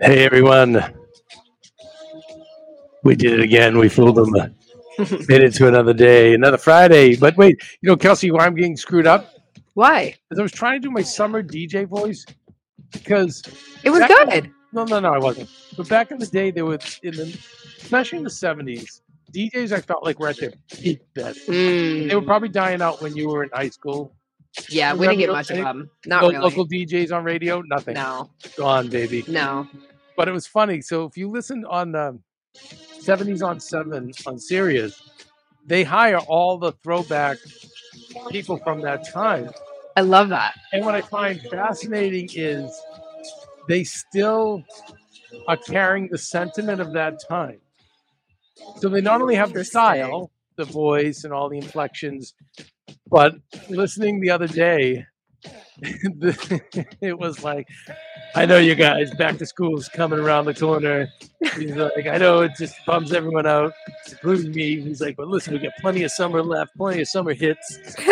Hey everyone. We did it again. We fooled them. Made it to another day, another Friday. But wait, you know, Kelsey, why I'm getting screwed up? Why? Because I was trying to do my summer DJ voice because It was good. no, no, no, I wasn't. But back in the day, there was in the, especially in the '70s, DJs I felt like were at their peak then. They were Mm, probably dying out when you were in high school. yeah, we didn't get much of them. Not Lo- really. Local DJs on radio, nothing. No, Gone, baby. no. but it was funny. So if you listen on the 70s on 7 on Sirius, they hire all the throwback people from that time. I love that. And what I find fascinating is they still are carrying the sentiment of that time. So they not only have the style, the voice, and all the inflections, but listening the other day, it was like, I know you guys, back to school is coming around the corner. He's like, I know it just bums everyone out, including me. He's like, but listen, we got plenty of summer left, plenty of summer hits.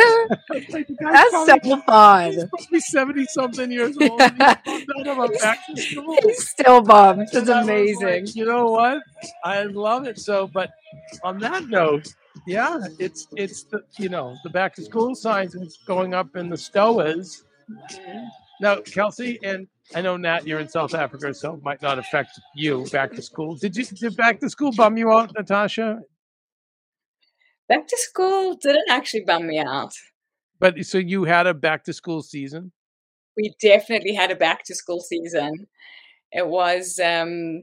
Like, That's probably- so fun. He's probably 70 something years old. and He's bummed out about back to school. He's still bummed. That's And I was amazing. like, you know what? I love it. So, but on that note, yeah, it's it's the you know the back to school signs is going up in the stoas. Mm-hmm. Now, Kelsey, and I know Nat, you're in South Africa, so it might not affect you back to school. Did you did back to school bum you out, Natasha? Back to school didn't actually bum me out. But so you had a back to school season. We definitely had a back to school season. It was, um,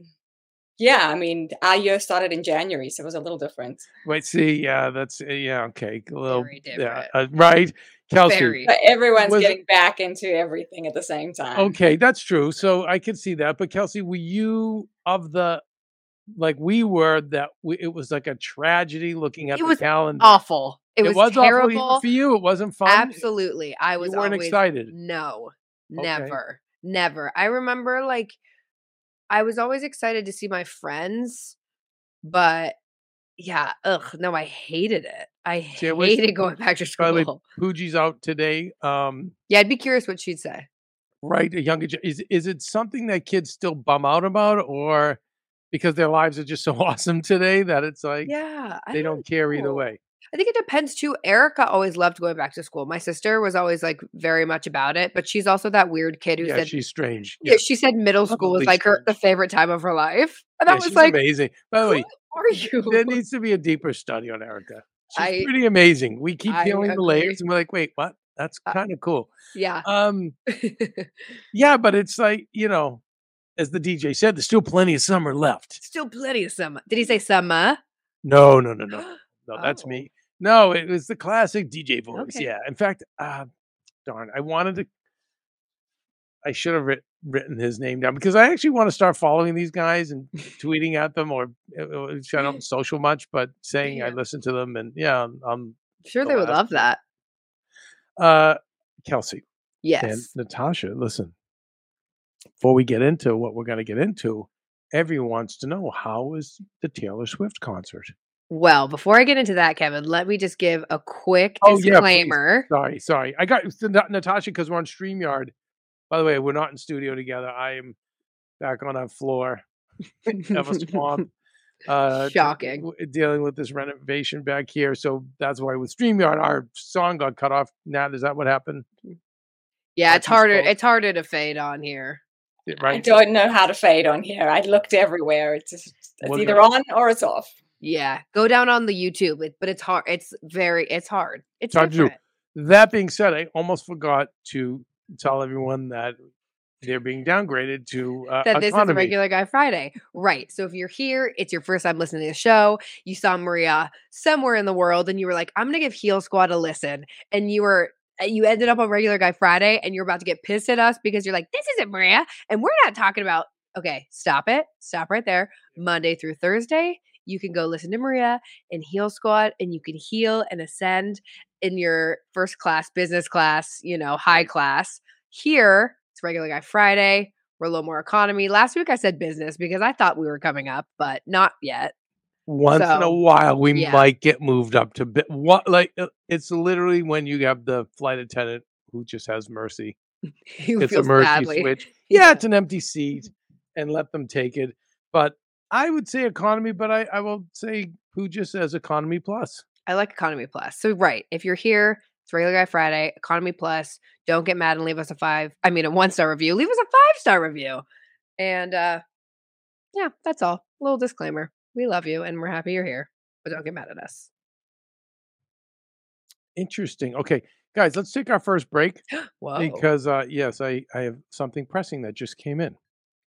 yeah, I mean, our year started in January, so it was a little different. Wait, see, yeah, that's yeah, okay, a little, Very yeah, uh, right, Kelsey. Very. But everyone's Was getting back into everything at the same time. Okay, that's true. So I can see that. But Kelsey, were you of the like we were that we, it was like a tragedy looking at It the was calendar? Awful. It was, awful terrible. for you. It wasn't fun. Absolutely. I was You weren't always excited. No, Okay. never, never. I remember like I was always excited to see my friends, but yeah, ugh, no, I hated it. I See, I hated going back to By the way, school. Pooji's out today. Um, Yeah, I'd be curious what she'd say. right, a younger ge- is is it something that kids still bum out about, or because their lives are just so awesome today that it's like Yeah, I they don't care either way? I think it depends too. Erica always loved going back to school. My sister was always like very much about it, but she's also that weird kid who Yeah, said she's strange. yeah. she said middle school was Probably like her the favorite time of her life. And Yeah, was she's like, amazing. By the way, "Who are you?" there needs to be a deeper study on Erica. She's I- pretty amazing. We keep I peeling the layers, and we're like, wait, what? That's Uh, kind of cool. yeah. Um, yeah, but it's like you know, as the DJ said, there's still plenty of summer left. Still plenty of summer. Did he say summer? No, no, no, no, no. That's Oh. me. No, it was the classic DJ voice. Okay. Yeah. In fact, uh, darn, I wanted to. I should have writ- written his name down because I actually want to start following these guys and tweeting at them or uh, I don't social much, but saying I listen to them and yeah, I'm, I'm Sure, the they would love one. that. uh, Kelsey and Yes. Natasha. Listen, before we get into what we're going to get into, everyone wants to know how was the Taylor Swift concert? Well, before I get into that, Kevin, let me just give a quick Oh, yeah, disclaimer. Sorry, sorry. I got Natasha because we're on Streamyard. By the way, we're not in studio together. I am back on our floor of a swamp. Uh, Shocking. w- dealing with this renovation back here, so that's why with Streamyard our song got cut off. Nat, is that what happened? Yeah, it's harder. scroll. It's harder to fade on here. Yeah, I don't know how to fade on here. I looked everywhere. It's just, it's Was either on or it's off. Yeah, go down on the YouTube, it, but it's hard. It's very. It's hard. It's hard to do. That being said, I almost forgot to tell everyone that they're being downgraded to uh, that this is regular guy Friday. Right. So if you're here, it's your first time listening to the show, you saw Maria somewhere in the world and you were like, I'm gonna give Heal Squad a listen. And you were uh, you ended up on regular guy Friday and you're about to get pissed at us because you're like, this isn't Maria. And we're not talking about okay, stop it. Stop right there. Monday through Thursday, you can go listen to Maria and Heal Squad and you can heal and ascend in your first class, business class, you know, high class. Here, it's regular guy Friday. We're a little more economy. Last week I said business because I thought we were coming up, but not yet. Once in a while, we yeah. might get moved up to bit. What like uh, it's literally when you have the flight attendant who just has mercy. It's a mercy badly. switch. Yeah, it's an empty seat, and let them take it. But I would say economy, but I, I will say who just says economy plus. I like Economy Plus. So right, if you're here, it's regular guy Friday, Economy Plus. Don't get mad and leave us a five. I mean, a one star review. Leave us a five star review. And uh yeah, that's all. little disclaimer. We love you and we're happy you're here, but don't get mad at us. Interesting. Okay, guys, let's take our first break because uh yes, I I have something pressing that just came in.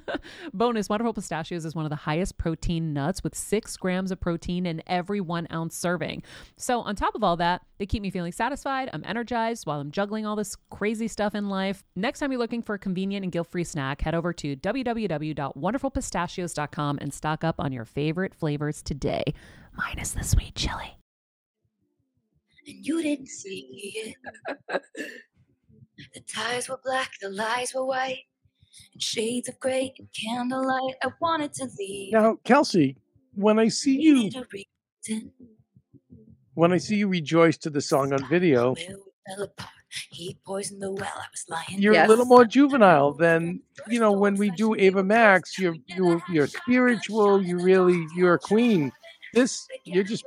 Bonus Wonderful Pistachios is one of the highest protein nuts with six grams of protein in every one ounce serving. So, on top of all that, they keep me feeling satisfied. I'm energized while I'm juggling all this crazy stuff in life. Next time you're looking for a convenient and guilt free snack, head over to www.wonderfulpistachios.com and stock up on your favorite flavors today, minus the sweet chili. and you didn't see it. the ties were black, the lies were white, and shades of gray and candlelight. I wanted to leave. Now, Kelsey, when I see you, needed a reason. when I see you rejoice to the song on video, Where we fell apart. He poisoned the well. I was lying. you're Yes. a little more juvenile than you know when we do Ava Max. You're you're you're spiritual. You really you're a queen. This you're just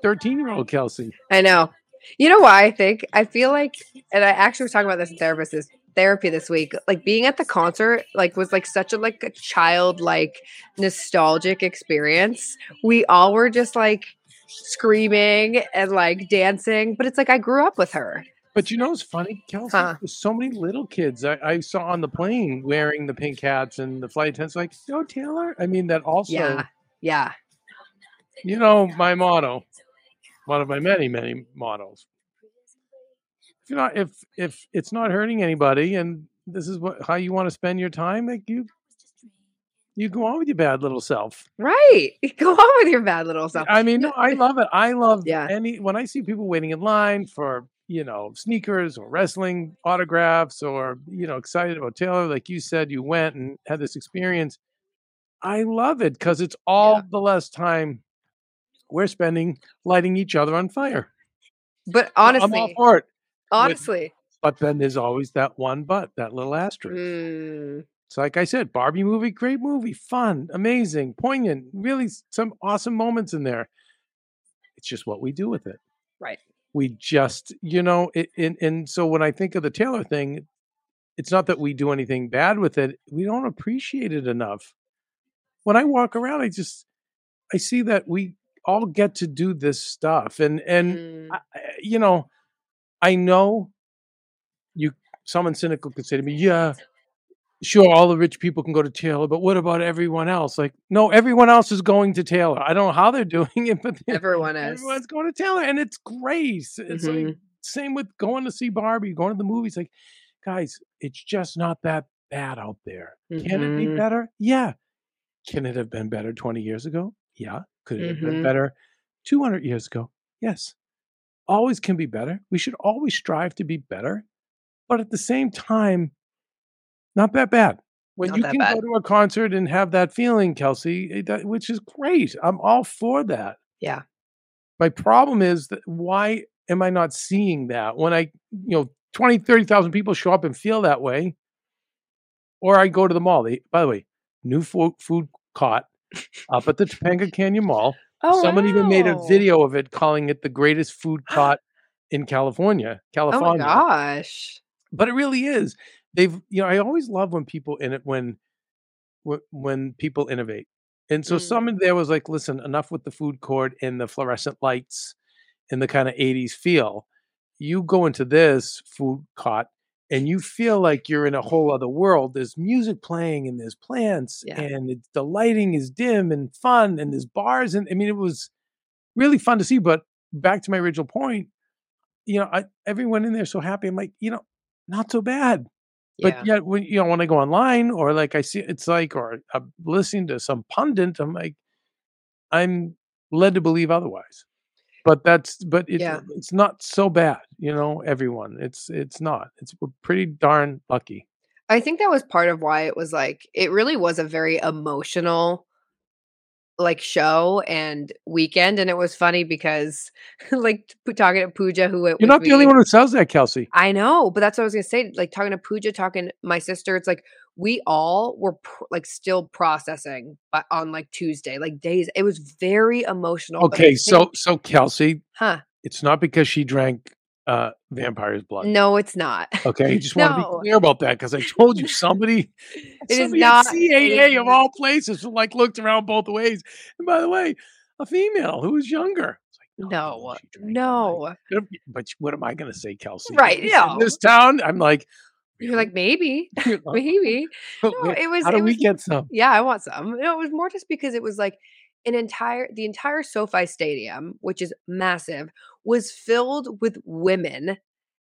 thirteen year old Kelsey. I know. You know why I think? I feel like, and I actually was talking about this in therapist this therapy this week. Like being at the concert, like was like such a like a childlike nostalgic experience. We all were just like screaming and like dancing, but it's like I grew up with her. But you know it's funny, Kelsey? Huh. There's so many little kids I, I saw on the plane wearing the pink hats and the flight attendants like, "Yo, Taylor." I mean, that also, Yeah, yeah. you know, my motto, one of my many many mottos. Not, if if it's not hurting anybody, and this is what how you want to spend your time, like you, you go on with your bad little self. Right. Go on with your bad little self. I mean, no, I love it. I love Yeah. any when I see people waiting in line for you know sneakers or wrestling autographs or you know excited about Taylor, like you said, you went and had this experience. I love it because it's all Yeah. the less time we're spending lighting each other on fire. But I'm all honestly, for it, honestly, but then there's always that one but, that little asterisk. mm, It's like I said, Barbie movie, great movie, fun, amazing, poignant, really some awesome moments in there. It's just what we do with it. right. We just, you know, it, and, and so when I think of the Taylor thing, it's not that we do anything bad with it. We don't appreciate it enough. When I walk around, I just, I see that we all get to do this stuff. And, and, Mm, I- you know, I know you, someone cynical could say to me, yeah, sure, all the rich people can go to Taylor, but what about everyone else? Like, no, everyone else is going to Taylor. I don't know how they're doing it, but everyone is. everyone's going to Taylor, and it's great. It's like Mhm. same with going to see Barbie, going to the movies. Like, guys, it's just not that bad out there. Can it be Mhm. better? Yeah. Can it have been better 20 years ago? Yeah. Could it have been Mhm. better 200 years ago? Yes. Always can be better. We should always strive to be better, but at the same time, not that bad. When Not you can bad. go to a concert and have that feeling, Kelsey, eh, that, which is great. I'm all for that. Yeah. My problem is that why am I not seeing that when I, you know, 20, 30,000 people show up and feel that way? Or I go to the mall. They, by the way, new food, food caught up at the Topanga Canyon Mall. Oh, Someone even made a video of it calling it the greatest food caught in California. Oh my California. gosh. But it really is. They've, you know, I always love when people in it when wh- when people innovate. And so Mm. someone there was like, listen, enough with the food court and the fluorescent lights and the kind of 80s feel. You go into this food court and you feel like you're in a whole other world. There's music playing and there's plants Yeah. and it's, the lighting is dim and fun and there's bars. And I mean, it was really fun to see. But back to my original point, you know, I, everyone in there so happy. I'm like, you know, not so bad. But yet, when you know, when I go online or like I see, it's like, or I'm listening to some pundit, I'm like, I'm led to believe otherwise. But that's, but it's Yeah. it's not so bad, you know. Everyone, it's it's not. It's we're pretty darn lucky. I think that was part of why it was like it really was a very emotional like show and weekend and it was funny because like talking to Pooja who You're not the only one who says that, Kelsey. I know, but that's what I was gonna say. Like talking to Pooja, talking to my sister, it's like we all were pr- like still processing, but on like Tuesday, like days. It was very emotional. Okay, so so Kelsey, huh? it's not because she drank uh vampire's blood. No, it's not. Okay, I just want to be clear about that because I told you somebody, It is somebody at not- CAA is of all places like looked around both ways. And by the way, a female who was younger. Like, No, she drank all night." no. But- But what am I going to say, Kelsey? Right, Yeah. no. this town, I'm like, You're like maybe, maybe. No, it was. How do it we get some? Yeah, I want some. No, it was more just because it was like an entire the entire SoFi Stadium, which is massive, was filled with women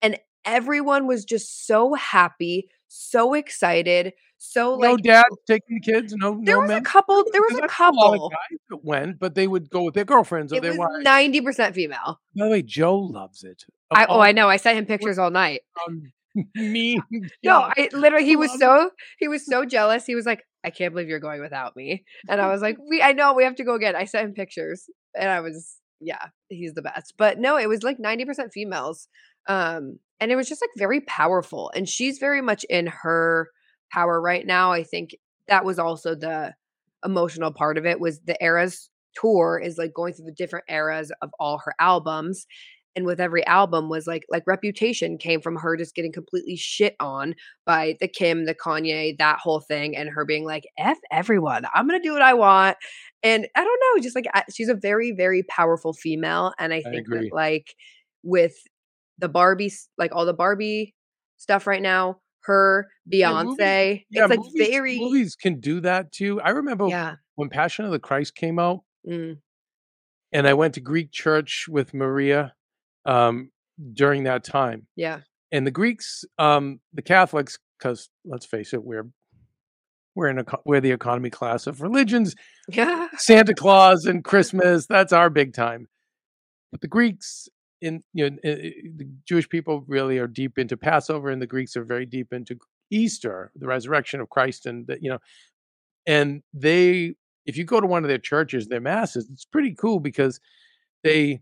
and everyone was just so happy, so excited, so like no like dad taking the kids. No, there no was men. a couple there was a I know lot of couple. guys that went, but they would go with their girlfriends or It their was ninety percent female. By the way, Joe loves it. I, oh, I know. I sent him pictures all night. um, me. No. I literally he was so he was so jealous. He was like, I can't believe you're going without me. And I was like, We I know we have to go again. I sent him pictures and I was yeah, he's the best. But no, it was like 90% females. Um and it was just like very powerful. And she's very much in her power right now. I think that was also the emotional part of it was the eras tour is like going through the different eras of all her albums and with every album was like like reputation came from her just getting completely shit on by the kim the kanye that whole thing and her being like f everyone i'm gonna do what i want and i don't know just like I- she's a very very powerful female and i think agree. that like with the barbie like all the barbie stuff right now her Yeah, beyonce movies- yeah, it's like movies, very movies can do that too. I remember yeah when Passion of the Christ came out, mm, and I went to Greek church with Maria um, during that time. yeah And the Greeks, um, the Catholics, because let's face it, we're we're in a we're the economy class of religions. yeah Santa Claus and Christmas, that's our big time. But the Greeks, in you know, i- i- the Jewish people really are deep into Passover, and the Greeks are very deep into Easter, the resurrection of Christ, and the, you know, and they, if you go to one of their churches, their masses, it's pretty cool because they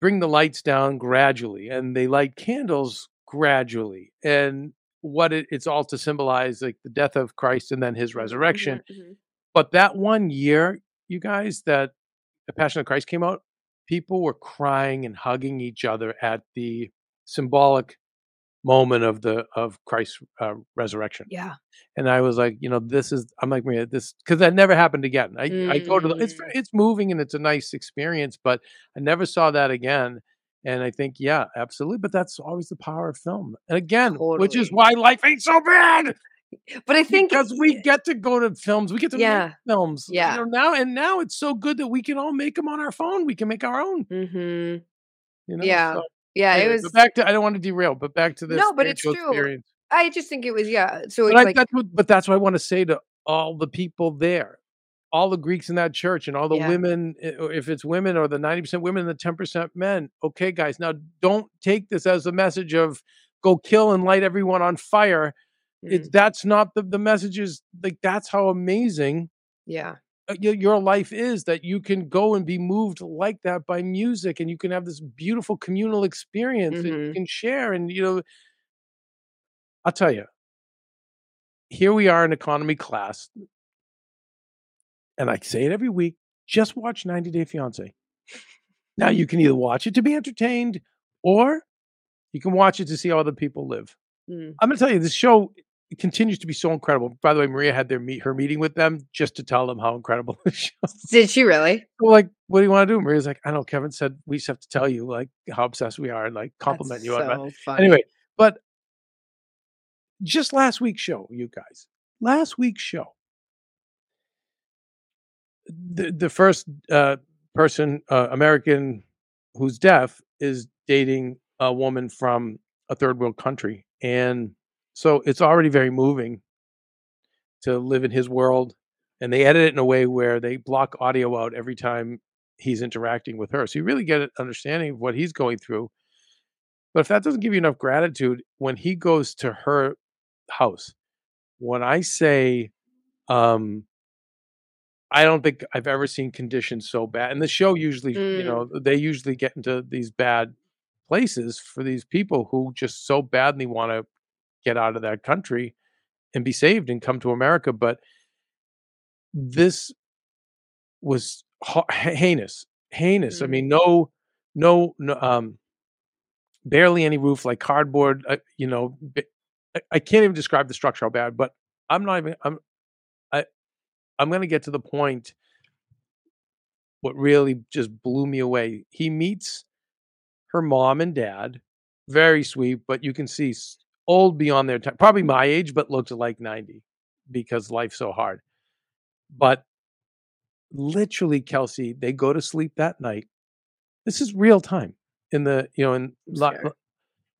bring the lights down gradually, and they light candles gradually, and what it, it's all to symbolize like the death of Christ and then his resurrection. Mhm, mhm. But that one year, you guys, that the Passion of Christ came out, people were crying and hugging each other at the symbolic moment of the of Christ's uh, resurrection. yeah And I was like, you know, this is I'm like, man, this because that never happened again. I I go to the it's Mm. it's moving and it's a nice experience, but I never saw that again. And I think, yeah, absolutely. But that's always the power of film. And again, which is why life ain't so bad but i think because we get to go to films, we get to Yeah. make films. you Yeah. know, now and now it's so good that we can all make them on our phone. We can make our own. hmm You know. Yeah. So, yeah anyway, it was back to I don't want to derail, but back to this. No, but it's true. Experience. I just think it was yeah. So it's But, I, like that's what, but that's what I want to say to all the people there, all the Greeks in that church, and all the Yeah. women. If it's women or the ninety percent women and the ten percent men, okay, guys. Now don't take this as a message of go kill and light everyone on fire. It's mm, that's not the the message is like that's how amazing yeah, your, your life is that you can go and be moved like that by music and you can have this beautiful communal experience and you Mhm. can share and you know i'll tell you here we are in economy class and i say it every week just watch 90 day fiance now you can either watch it to be entertained or you can watch it to see how other people live. Mm, i'm going to tell you this show it continues to be so incredible. By the way, Maria had their meet her meeting with them just to tell them how incredible the show. Did she really? We're like, what do you want to do? Maria's like, I know. Kevin said we just have to tell you like how obsessed we are and like compliment That's you on that. funny. Anyway, but just last week's show, you guys, last week's show, the the first uh, person uh, American who's deaf is dating a woman from a third world country, and so it's already very moving to live in his world. And they edit it in a way where they block audio out every time he's interacting with her, so you really get an understanding of what he's going through. But if that doesn't give you enough gratitude, when he goes to her house, when I say, um, I don't think I've ever seen conditions so bad. And the show usually, you Mm. know, they usually get into these bad places for these people who just so badly want to get out of that country and be saved and come to America. But this was ha- heinous, heinous. I Mm. mean, no, no, no, um, barely any roof, like cardboard. Uh, you know, I, I can't even describe the structure how bad. But I'm not even. I'm. I. I'm going to get to the point. What really just blew me away. He meets her mom and dad, very sweet, but you can see old beyond their time. Probably my age, but looked like 90 because life's so hard. But literally, Kelsey, they go to sleep that night. This is real time in the you know in lo-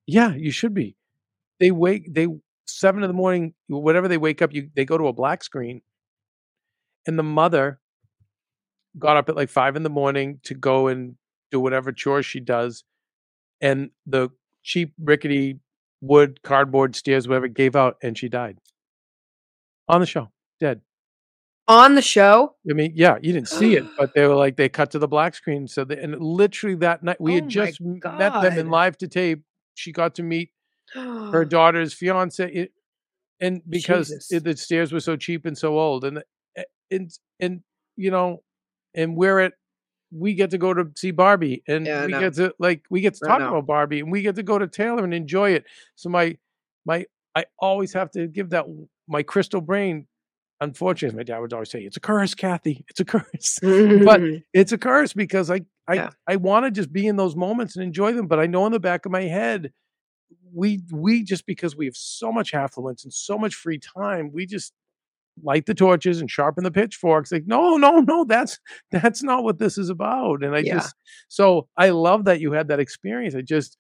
yeah you should be. They wake they seven in the morning whatever they wake up you they go to a black screen, and the mother got up at like five in the morning to go and do whatever chores she does, and the cheap rickety wood cardboard stairs whatever gave out and she died on the show dead. On the show? I mean, yeah, you didn't see it, but they were like they cut to the black screen. So they, and literally that night we Oh had just m- met them in live to tape. She got to meet her daughter's fiance, it, and because it, the stairs were so cheap and so old, and eh, and and you know, and we're at we get to go to see Barbie, and Yeah, we get to like we get to talk about Barbie, and we get to go to Taylor and enjoy it. So my my I always have to give that my crystal brain. Unfortunately, my dad would always say, "It's a curse, Kathy. It's a curse." but it's a curse because I I Yeah. I want to just be in those moments and enjoy them, but I know in the back of my head we we just because we have so much affluence and so much free time, we just light the torches and sharpen the pitchforks. Like, no, no, no, that's that's not what this is about. And I Yeah. just so I love that you had that experience. I just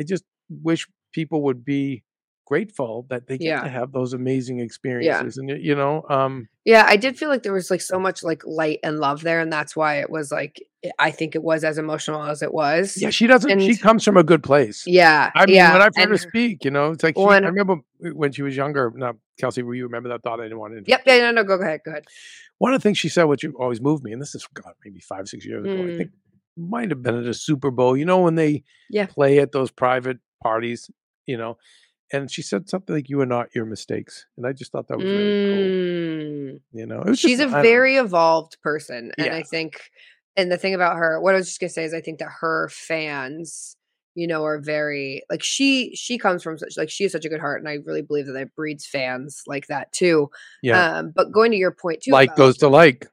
I just wish people would be grateful that they get Yeah. to have those amazing experiences. And you know, um Yeah, I did feel like there was like so much like light and love there, and that's why it was like I- think it was as emotional as it was. yeah, she doesn't she comes from a good place. yeah, I mean, yeah. when I've heard and her speak, you know, it's like she, Well, I remember when she was younger. Now, Kelsey, will you remember that thought? I didn't want to. Yep. Yeah. No. No. Go ahead. Go ahead. One of the things she said, which always moved me, and this is God, maybe five, six years ago. I Mm. think might have been at a Super Bowl. You know, when they Yeah. play at those private parties, you know. And she said something like, "You are not your mistakes," and I just thought that was really cool. Mm. You know, it was She's just, a don't know. very evolved person, and Yeah. I think, and the thing about her, what I was just gonna say is, I think that her fans, you know, are very like she she comes from such like she has such a good heart, and I really believe that that breeds fans like that too. yeah, Um, but going to your point too, like about- goes to like.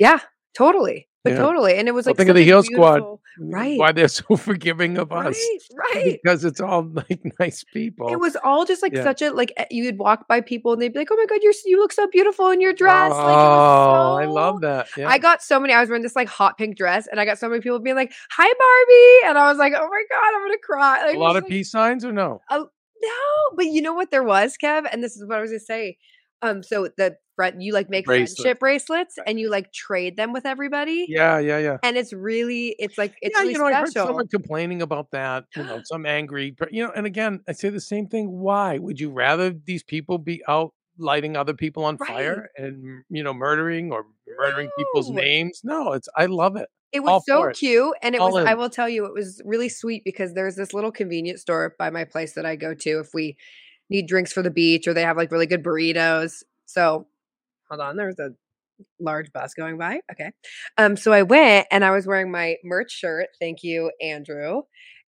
yeah, totally, but Yeah. totally, and it was Well, like think of the Heal Squad. right? Why they're so forgiving of us? right, right. Because it's all like nice people. It was all just like Yeah. such a like eh, you would walk by people and they'd be like, "Oh my god, you're you look so beautiful in your dress." Oh, like, it was I love that. Yeah. I got so many. I was wearing this like hot pink dress, and I got so many people being like, "Hi, Barbie," and I was like, "Oh my god, I'm gonna cry." Like, a lot of like, peace signs or no? No, but you know what there was, Kev, and this is what I was gonna say. Um, so the you like make Bracelets. friendship bracelets, and you like trade them with everybody, Yeah, yeah, yeah. and it's really, it's like it's yeah, really you know, I heard someone complaining about that. You know, some angry, you know. And again, I say the same thing. Why would you rather these people be out lighting other people on Right. fire and you know murdering or murdering people's names? No, it's I love it. It all was so for it. cute, and it All was. I will tell you, it was really sweet because there's this little convenience store by my place that I go to if we need drinks for the beach or they have like really good burritos. So, hold on, there's a large bus going by. Okay, um, so I went and I was wearing my merch shirt. Thank you, Andrew.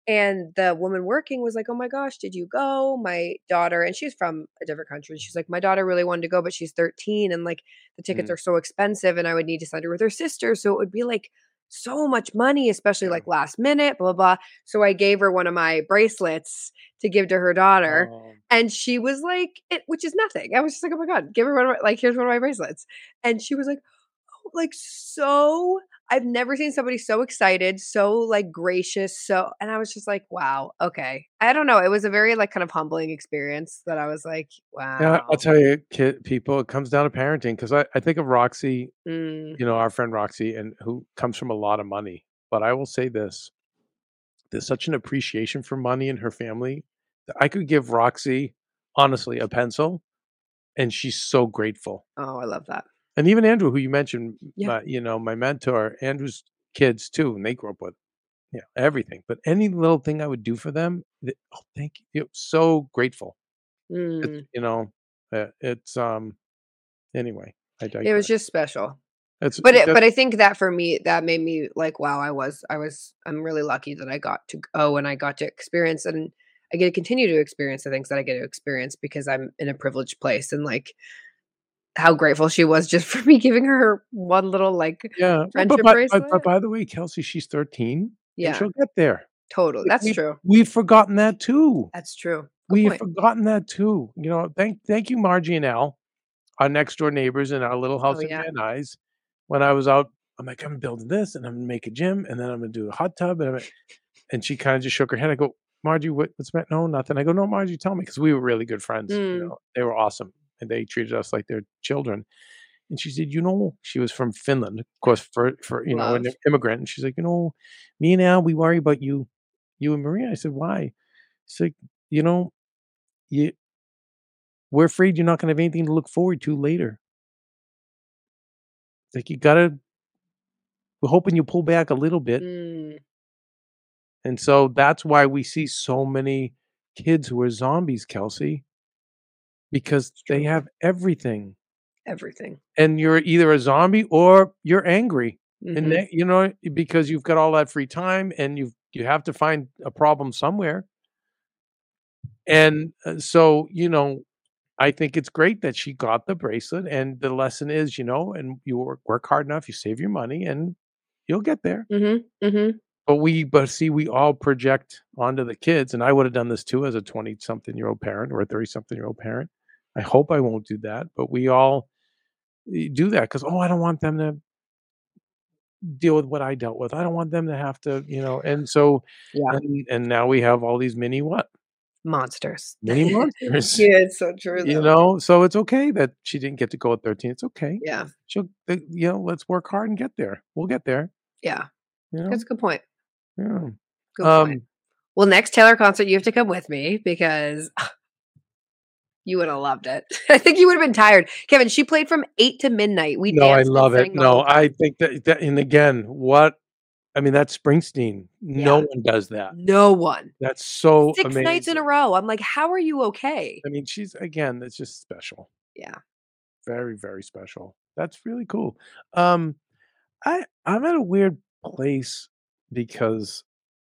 And the woman working was like, "Oh my gosh, did you go? My daughter." And she's from a different country. She's like, "My daughter really wanted to go, but she's 13 and like the tickets Mm. are so expensive and I would need to send her with her sister, so it would be like so much money, especially like last minute, blah blah." blah. So I gave her one of my bracelets to give to her daughter. Oh, And she was like, it, which is nothing. I was just like, oh my God, give her one of my, like, here's one of my bracelets. And she was like, oh, like, so, I've never seen somebody so excited, so like gracious. So, and I was just like, wow, okay. I don't know. It was a very like kind of humbling experience that I was like, wow. Yeah, I'll tell you, kid, people, it comes down to parenting because I, I think of Roxy, Mm, you know, our friend Roxy, and who comes from a lot of money. But I will say this there's such an appreciation for money in her family that I could give Roxy, honestly, a pencil, and she's so grateful. oh, I love that. And even Andrew, who you mentioned, Yeah. uh, you know, my mentor, Andrew's kids too, and they grew up with, you know, everything. But any little thing I would do for them, th- oh, thank you, so grateful. Mm, you know, uh, it's um. Anyway, I digress. it was just special. It's, But it, that- but I think that for me, that made me like, wow, I was, I was, I'm really lucky that I got to go and I got to experience and I get to continue to experience the things that I get to experience because I'm in a privileged place and like how grateful she was just for me giving her one little like, yeah. But, friendship but, but, bracelet? but by the way, Kelsey, she's thirteen. yeah, and she'll get there. totally. That's we- true. We've forgotten that too. That's true. Good We've forgotten that too. You know, thank thank you, Margie and Al, our next door neighbors in our little house in Oh, yeah. Van Nuys. When I was out, I'm like, I'm building this, and I'm gonna make a gym, and then I'm gonna do a hot tub, and I'm, and she kind of just shook her head. I go, Margie, what, what's meant? No, nothing. I go, no, Margie, tell me, because we were really good friends. Mm. You know, they were awesome, and they treated us like their children. And she said, you know, she was from Finland, of course, for for you know, an immigrant. And she's like, you know, me and Al, we worry about you, you and Maria. I said, why? She's like, you know, you we're afraid you're not going to have anything to look forward to later. Like you gotta. We're hoping you pull back a little bit, Mm, and so that's why we see so many kids who are zombies, Kelsey, because they have everything, everything. and you're either a zombie or you're angry, and Mhm. that, you know because you've got all that free time, and you you have to find a problem somewhere, and uh, so you know I think it's great that she got the bracelet, and the lesson is, you know, and you work work hard enough, you save your money, and you'll get there. Mhm. Mhm. But we, but see, we all project onto the kids, and I would have done this too as a twenty-something-year-old parent or a thirty-something-year-old parent. I hope I won't do that, but we all eh, do that because oh, I don't want them to deal with what I dealt with. I don't want them to have to, you know. And so, Yeah. and and now we have all these mini what Monsters. mini monsters. yeah, it's so true. You know, so it's okay that she didn't get to go at 13. It's okay. Yeah. She'll, uh, you know, let's work hard and get there. We'll get there. Yeah. You know, That's a good point. Yeah. Good point. Um, Well, next Taylor concert, you have to come with me because you would have loved it. I think you would have been tired. Kevin, she played from eight to midnight. We no, I love it. No. I think that, that, and again, what, I mean, that's Springsteen. No one does that. no one. That's so Six amazing. nights in a row. I'm like, how are you okay? I mean, she's, again, it's just special. Yeah. Very, very special. That's really cool. Um, I, I'm at a weird place because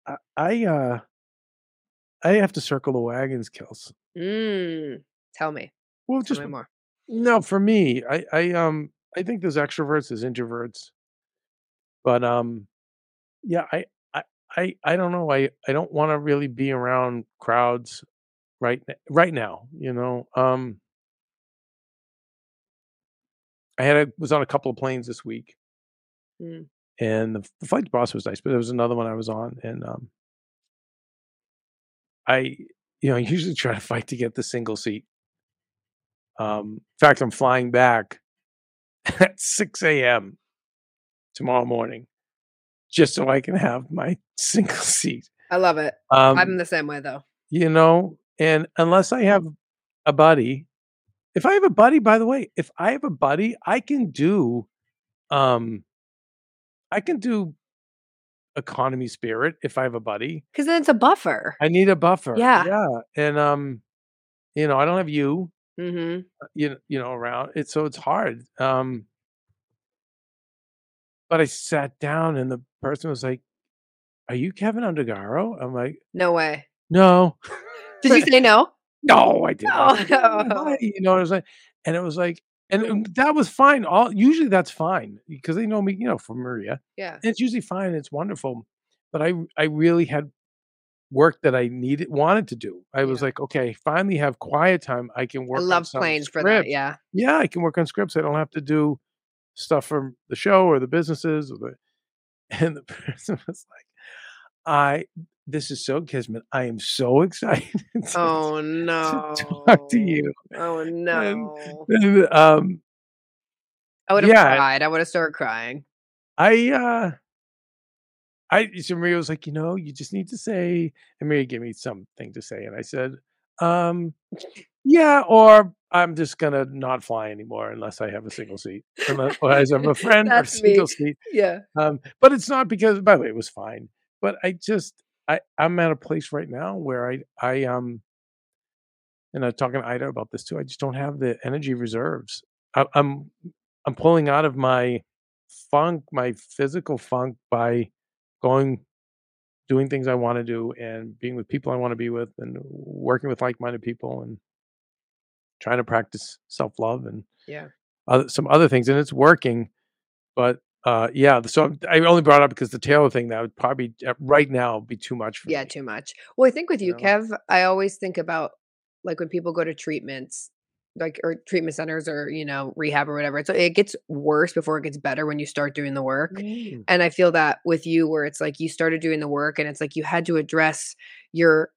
I, I, uh, I have to circle the wagons, Kels. Mm, tell me. Well, Tell just me more. No, for me, I, I um I think there's extroverts, there's introverts. But um yeah, I I I, I don't know. I, I don't want to really be around crowds right right now, you know. Um I had a was on a couple of planes this week Mm. And the, the flight boss was nice, but there was another one I was on and um I you know, I usually try to fight to get the single seat. Um, in fact, I'm flying back at 6 a.m. tomorrow morning just so I can have my single seat. I love it. Um, I'm the same way though. you know, and unless I have a buddy, if I have a buddy, by the way, if I have a buddy, I can do, um, I can do economy spirit if I have a buddy. Because then it's a buffer. I need a buffer. Yeah. yeah, and um, you know, I don't have you, Mm-hmm. you know, you know, around it, so it's hard. Um, but I sat down, and the person was like, "Are you Kevin Undergaro?" I'm like, No way. "No, Did you say no? no, I didn't." Oh, Hi, you know, it was like, and it was like, and, and um, that was fine. All usually that's fine because they know me, you know, from Maria. Yeah. And it's usually fine. It's wonderful. But I I really had work that I needed wanted to do. I was Yeah. like, okay, finally have quiet time. I can work. I on love some playing for that. Yeah. Yeah, I can work on scripts. I don't have to do stuff from the show or the businesses or the. And the person was like, I. This is so kismet. I am so excited to, Oh no. to talk to you. Oh no. And, um, I would have yeah. cried. I would have started crying. I uh I so Maria was like, you know, you just need to say and Maria gave me something to say. And I said, um, yeah, or I'm just gonna not fly anymore unless I have a single seat. Unless I'm a friend or me. single seat. Yeah. Um, but it's not because by the way, it was fine. But I just I, I'm at a place right now where I I um and I'm talking to Ida about this too. I just don't have the energy reserves. I, I'm I'm pulling out of my funk, my physical funk by going doing things I want to do and being with people I want to be with and working with like-minded people and trying to practice self-love and Yeah. other, some other things and it's working but uh yeah so i only brought up because the taylor thing that would probably uh, right now be too much for Yeah, me. too much. Well, I think with you, know? Kev, I always think about like when people go to treatments, like or treatment centers or you know rehab or whatever. So it gets worse before it gets better when you start doing the work. Mm. And I feel that with you, where it's like you started doing the work, and it's like you had to address your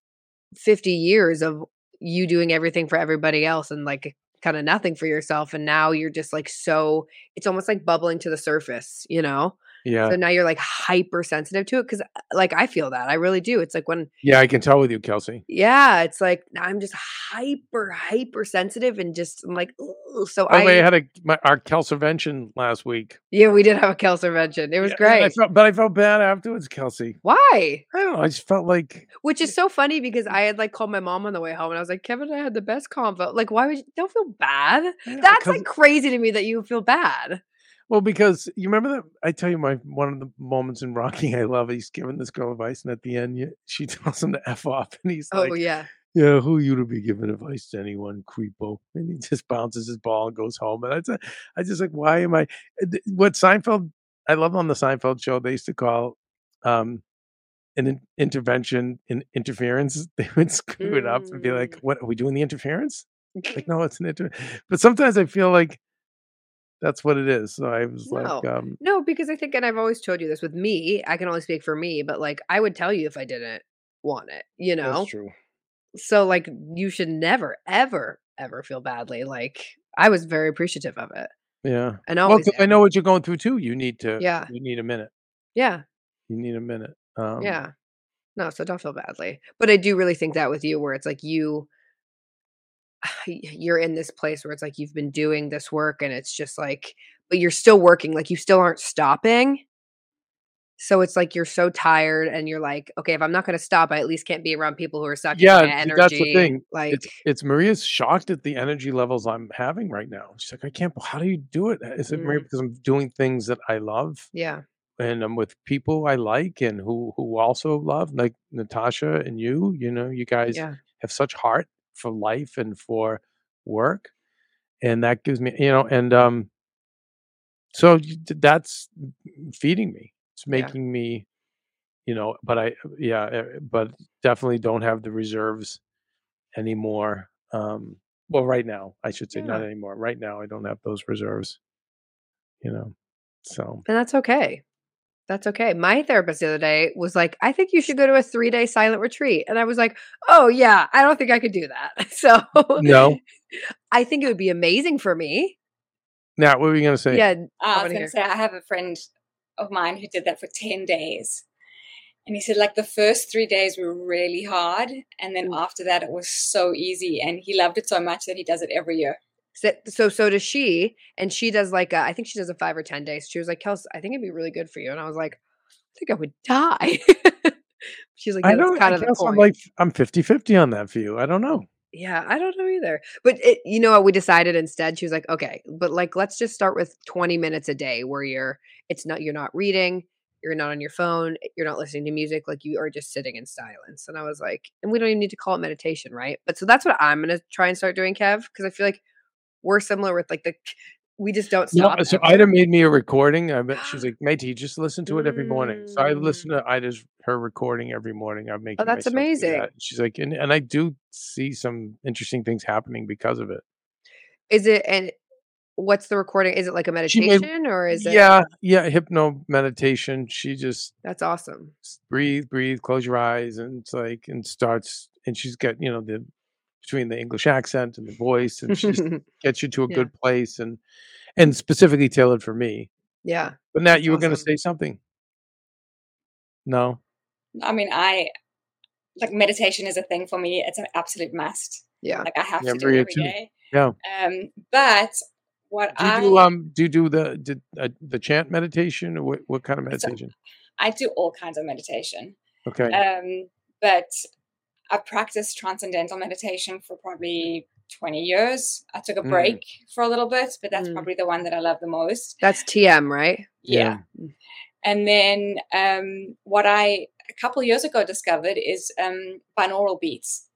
fifty years of you doing everything for everybody else and like kind of nothing for yourself, and now you're just like so. It's almost like bubbling to the surface, you know. Yeah So now you're like hypersensitive to it because, uh, like, I feel that I really do. It's like when yeah i can tell with you kelsey yeah, it's like I'm just hyper, hypersensitive and just I'm like, "Ooh." so way i I, had a my, our kelservention last week yeah, we did have a kelservention. It was Yeah, and I great. felt, but i felt bad afterwards kelsey Why? i don't know i just felt like Which is so funny because I had like called my mom on the way home and I was like, Kevin, I had the best convo. Like, why would you don't feel bad? That's like crazy to me that you feel bad. Well because you remember that i tell you my one of the moments in rocky i love he's giving this girl advice and at the end she tells him to f off and he's Oh like "Oh yeah. yeah, who you to be giving advice to anyone, creepo? And he just bounces his ball and goes home. And I just, I just like, why am I? uh, What Seinfeld? I love on the Seinfeld show. They used to call um, an in- intervention in interference. They would screw it up and be like, Mm. "What are we doing? The interference?" Like, no, it's an inter. But sometimes I feel like that's what it is. So I was like, No. um, No, because I think, and I've always told you this with me, I can only speak for me, but like I would tell you if I didn't want it, you know? that's true. So like you should never, ever, ever feel badly. Like I was very appreciative of it. Yeah. And Well, I know what you're going through too. You need to. Yeah. You need a minute. Yeah. You need a minute. Um, yeah. No, so don't feel badly. But I do really think that with you where it's like you you're in this place where it's like you've been doing this work and it's just like but you're still working, like you still aren't stopping. So it's like you're so tired and you're like, okay, if I'm not going to stop, I at least can't be around people who are sucking Yeah, my energy. that's the thing. Like it's it's Maria's shocked at the energy levels I'm having right now. She's like, I can't. How do you do it? Is it Maria Mm. because I'm doing things that I love yeah. and I'm with people I like and who who also love, like Natasha and you. You know, you guys Yeah. have such heart for life and for work, and that gives me, you know, and um, so that's feeding me. It's Yeah. making me, you know. But I, yeah, uh, but definitely don't have the reserves anymore. Um, well, right now, I should say not anymore. Right now, I don't have those reserves. You know, so And that's okay. That's okay. My therapist the other day was like, I think you should go to a three day silent retreat. And I was like, oh, yeah, I don't think I could do that. So, no. I think it would be amazing for me. Now, what were you gonna say? Yeah. I was going to say, I have a friend of mine who did that for 10 days. And he said, like, the first three days were really hard. And then Mm. after that, it was so easy. And he loved it so much that he does it every year. So, so, so does she. And she does like, a, I think she does a five or 10 days. She was like, Kels, I think it'd be really good for you. And I was like, I think I would die. She's like, I yeah, that's don't. kind I of the guess I'm like I'm 50-50 on that for you. I don't know. Yeah, I don't know either. But it, you know what we decided instead? She was like, okay, but like let's just start with 20 minutes a day where you're it's not you're not reading, you're not on your phone, you're not listening to music, like you are just sitting in silence. And I was like, and we don't even need to call it meditation, right? But so that's what I'm gonna try and start doing, Kev, because I feel like we're similar with like the we just don't No, stop. so ever. Ida made me a recording. I bet she's like, Matey, just listen to it every morning. So I listen to Ida's her recording every morning. I'm making Mm. Oh, that's amazing. that. She's like, and, and I do see some interesting things happening because of it. Is it and what's the recording? Is it like a She made- meditation or is it Yeah, yeah, hypno meditation. She just that's awesome. breathe, breathe, close your eyes, and it's like and starts and she's got you know the between the English accent and the voice, and she just gets you to a Yeah. good place and and specifically tailored for me. yeah. But Nat, That's you were going to say something. No. I mean, I like meditation is a thing for me. It's an absolute must. Yeah. Like I have Yeah, to do it every too. day. Yeah. Um, but what Do you I do um do you do the did, uh, the chant meditation or what, what kind of So- meditation? I do all kinds of meditation. Okay. Um, but I've practiced transcendental meditation for probably 20 years. I took a Mm. break for a little bit, but that's Mm. probably the one that I love the most. That's TM, right? Yeah. And then um, what I a couple years ago discovered is um, binaural beats.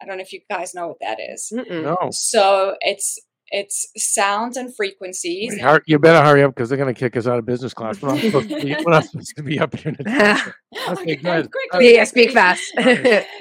I don't know if you guys know what that is. Mm-mm. No. So it's it's sounds and frequencies. Wait, hur- you better hurry up because they're going to kick us out of business class. We're not supposed to be, we're not supposed to be up here. Natasha. Okay, go ahead. quickly, Yeah, yeah, speak fast.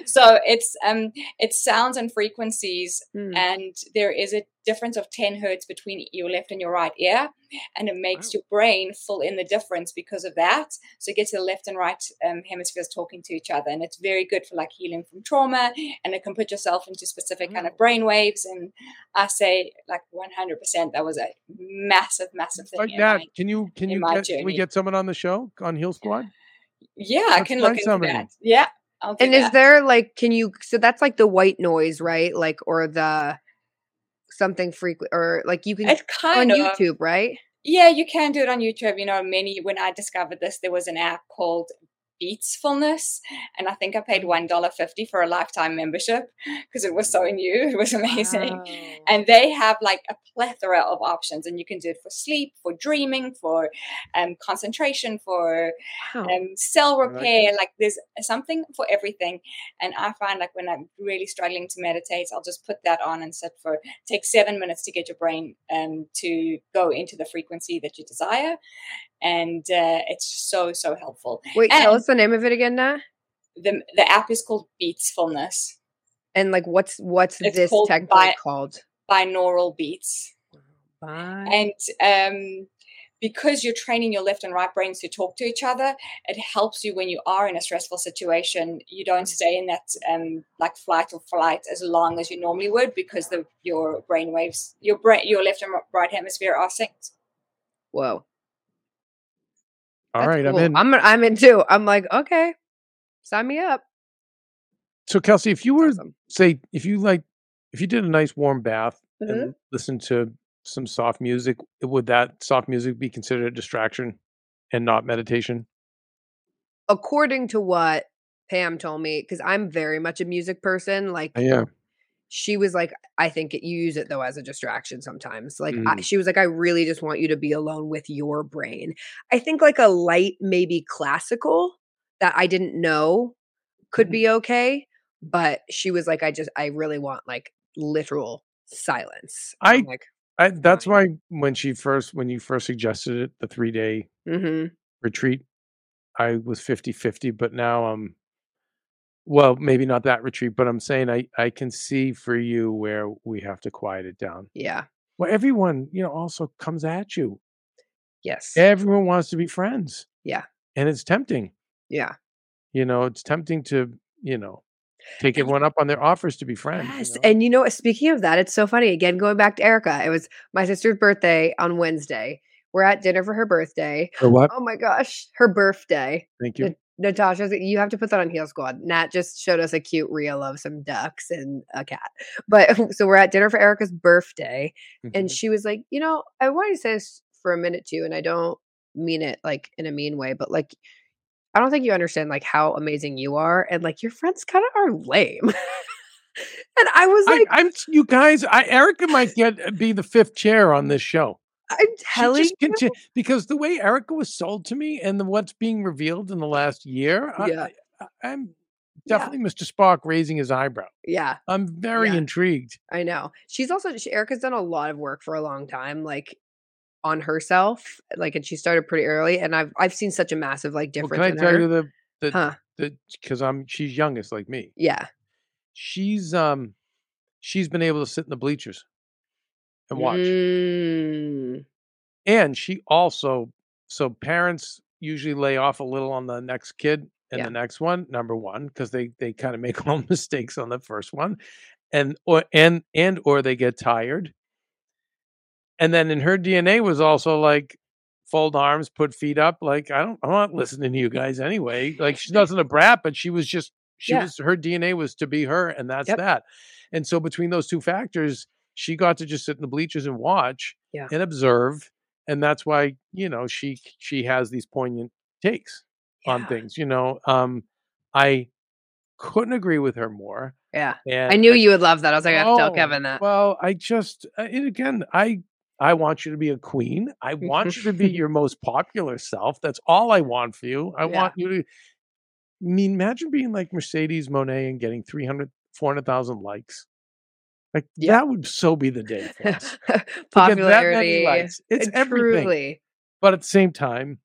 so it's um it's sounds and frequencies Mm. and there is a difference of 10 hertz between your left and your right ear and it makes Wow. your brain fill in the difference because of that so it gets the left and right um, hemispheres talking to each other and it's very good for like healing from trauma and it can put yourself into specific kind of brain waves and i say like 100% that was a massive massive thing Like that, my- can you can you get, can we get someone on the show on Heal Squad? yeah i Let's can look into somebody. that yeah I'll do And is there like can you so that's like the white noise, right? Like or the something frequent or like you can it's on kind of YouTube, right? Yeah, you can do it on YouTube. You know, many when I discovered this, there was an app called Beatsfulness, and I think I paid one dollar fifty for a lifetime membership because it was so new. It was amazing. Wow. And they have like a plethora of options, and you can do it for sleep, for dreaming, for um, concentration, for Wow. um, cell like repair. Like there's something for everything. And I find like when I'm really struggling to meditate, I'll just put that on and sit for take seven minutes to get your brain um, to go into the frequency that you desire, and uh, it's so so helpful. Wait, tell us the name of it again now. the The app is called Beatsfulness, And like what's what's It's this called technically bi- called? binaural beats. Bye. and um, because you're training your left and right brains to talk to each other it helps you when you are in a stressful situation you don't stay in that um, like flight or flight as long as you normally would because the your brain waves your brain your left and right hemisphere are synced Whoa. All right, cool. I'm in. I'm I'm in too. I'm like, okay. Sign me up. so Kelsey, if you were Awesome. say if you like if you did a nice warm bath Mhm. and listened to some soft music, would that soft music be considered a distraction and not meditation? According to what Pam told me, because I'm very much a music person, like Yeah. She was like, I think it, you use it though as a distraction sometimes. Like I, Mm. she was like, I really just want you to be alone with your brain. I think like a light, maybe classical that I didn't know could Mhm. be okay, but she was like, I just, I really want like literal silence. I- like, I, that's why when she first when you first suggested it, the three day mm-hmm. retreat, I was 50-50, but now I'm well, maybe not that retreat, but I'm saying I I can see for you where we have to quiet it down. yeah, Well, everyone, you know, also comes at you. yes, Everyone wants to be friends. Yeah. And it's tempting. yeah. You know, it's tempting to, you know, take everyone up on their offers to be friends. you Yes. know? And you know? Speaking of that, it's so funny. Again, going back to Erica, it was my sister's birthday on Wednesday. We're at dinner for her birthday. For what? Oh my gosh, her birthday. Thank you. Natasha's, you have to put that on Heal Squad. Nat just showed us a cute reel of some ducks and a cat. But so we're at dinner for Erica's birthday. And Mhm. she was like, you know, I want to say this for a minute too, and I don't mean it like in a mean way, but like, I don't think you understand like how amazing you are, and like your friends kind of are lame. and I was I, like, I'm you guys. I Erica might get be the fifth chair on this show. I'm telling you. because the way Erica was sold to me and the, what's being revealed in the last year, Yeah. I, am Yeah. definitely Mr. Spock raising his eyebrow. Yeah, I'm very Yeah. intrigued. I know. She's also she, Erica's done a lot of work for a long time, like on herself, like, and she started pretty early. And I've I've seen such a massive like Well, difference. can I tell her. you the the Huh? the because I'm she's youngest like me. Yeah. She's um she's been able to sit in the bleachers and watch. Mm, And she also so parents usually lay off a little on the next kid and Yeah. the next one, number one, because they they kind of make all mistakes on the first one. And or and and or they get tired. And then in her DNA was also like fold arms, put feet up. Like, I don't I'm not listening to you guys anyway. Like she doesn't a brat, but she was just she Yeah. was her DNA was to be her, and that's Yep. that. And so between those two factors, she got to just sit in the bleachers and watch Yeah. and observe. And that's why, you know, she she has these poignant takes on things, you know. Um I couldn't agree with her more. Yeah. And I knew you would love that. I was like, I have to tell Oh, Kevin that. Well, I just uh, and again, I I want you to be a queen. I want you to be your most popular self. That's all I want for you. I Yeah. want you to I mean, imagine being like Mercedes Monet and getting 300 400,000 likes. Like Yeah. that would so be the day for us. To get that Popularity. It's everything. Truly. But at the same time,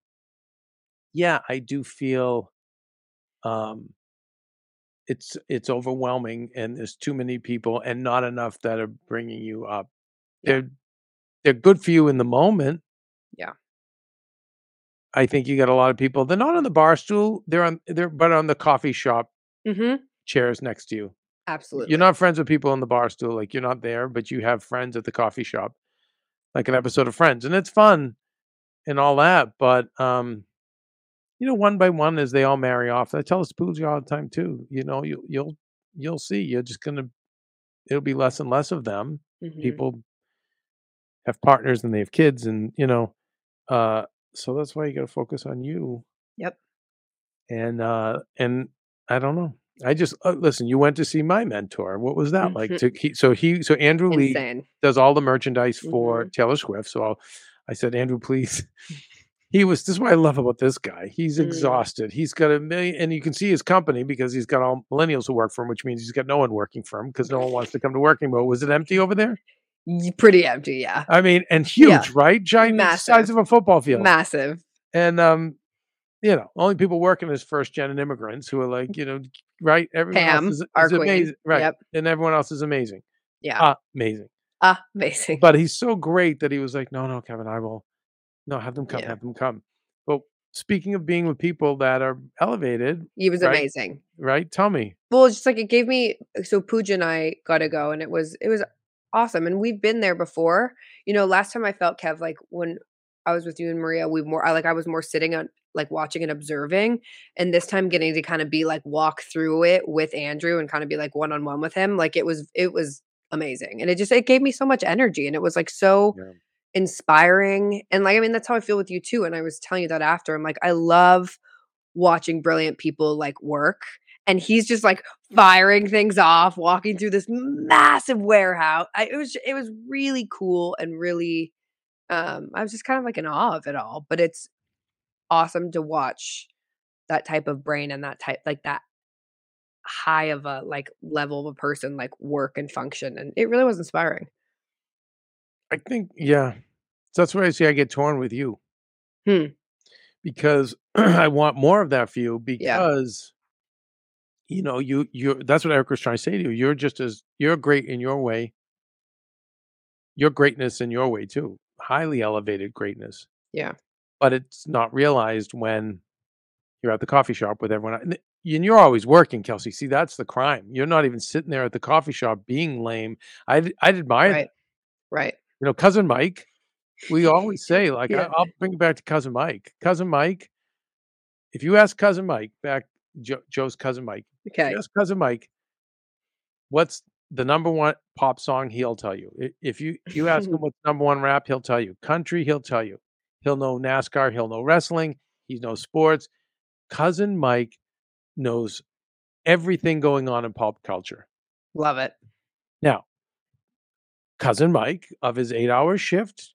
yeah, I do feel um it's it's overwhelming and there's too many people and not enough that are bringing you up. Yeah. They're they're good for you in the moment. Yeah. I think you got a lot of people. They're not on the bar stool. They're on they're but on the coffee shop hmm chairs next to you. Absolutely. You're not friends with people on the bar stool. Like you're not there, but you have friends at the coffee shop, like an episode of Friends, and it's fun and all that. But um, you know, one by one, as they all marry off, I tell the Spoozy all the time too. You know, you, you'll you'll see. You're just gonna. It'll be less and less of them. Mhm. People have partners and they have kids, and you know, uh, so that's why you got to focus on you. Yep. And uh, and I don't know. I just uh, listen. You went to see my mentor. What was that like? Mhm. To he, so he so Andrew Lee does all the merchandise for Mhm. Taylor Swift. So I'll, I said, Andrew, please. He was. This is what I love about this guy. He's Mm. exhausted. He's got a million, and you can see his company because he's got all millennials who work for him, which means he's got no one working for him because no one wants to come to work anymore. Was it empty over there? Pretty empty. Yeah. I mean, and huge, Yeah. right? Giant, the size of a football field. Massive. and um, you know, only people working is first gen and immigrants who are like, you know, right? Everyone Pam, else is, is amazing, right? Yep. And everyone else is amazing. Yeah. Ah, amazing. Ah, amazing. But he's so great that he was like, no, no, Kevin, I will. No, have them come, Yeah. have them come. But speaking of being with people that are elevated, he was right? amazing. right? Tell me. Well, it's just like it gave me so Pooja and I got to go, and it was it was awesome. And we've been there before. You know, last time I felt Kev like when I was with you and Maria, we more I like I was more sitting on like watching and observing, and this time getting to kind of be like walk through it with Andrew and kind of be like one on one with him. Like it was it was amazing, and it just it gave me so much energy, and it was like so Yeah. inspiring. And like I mean, that's how I feel with you too. And I was telling you that after. I'm like I love watching brilliant people like work and he's just like firing things off walking through this massive warehouse I, it was it was really cool and really um i was just kind of like in awe of it all but it's awesome to watch that type of brain and that type like that high of a like level of a person like work and function and it really was inspiring I think, yeah. So that's why I say I get torn with you. Hmm. Because I want more of that for you because you know, you you that's what Eric was trying to say to you. You're just as you're great in your way. Your greatness in your way too. Highly elevated greatness. Yeah. But it's not realized when you're at the coffee shop with everyone. And and you're always working, Kelsey. See, that's the crime. You're not even sitting there at the coffee shop being lame. I I admire that. right right You know, cousin Mike. We always say, like, Yeah. I, I'll bring it back to cousin Mike. Cousin Mike. If you ask cousin Mike back, jo- Joe's cousin Mike. if you okay ask cousin Mike, what's the number one pop song? He'll tell you. If you you ask him what's number one rap, he'll tell you. Country, he'll tell you. He'll know NASCAR. He'll know wrestling. He knows sports. Cousin Mike knows everything going on in pop culture. love it Now, cousin Mike of his eight hour shift,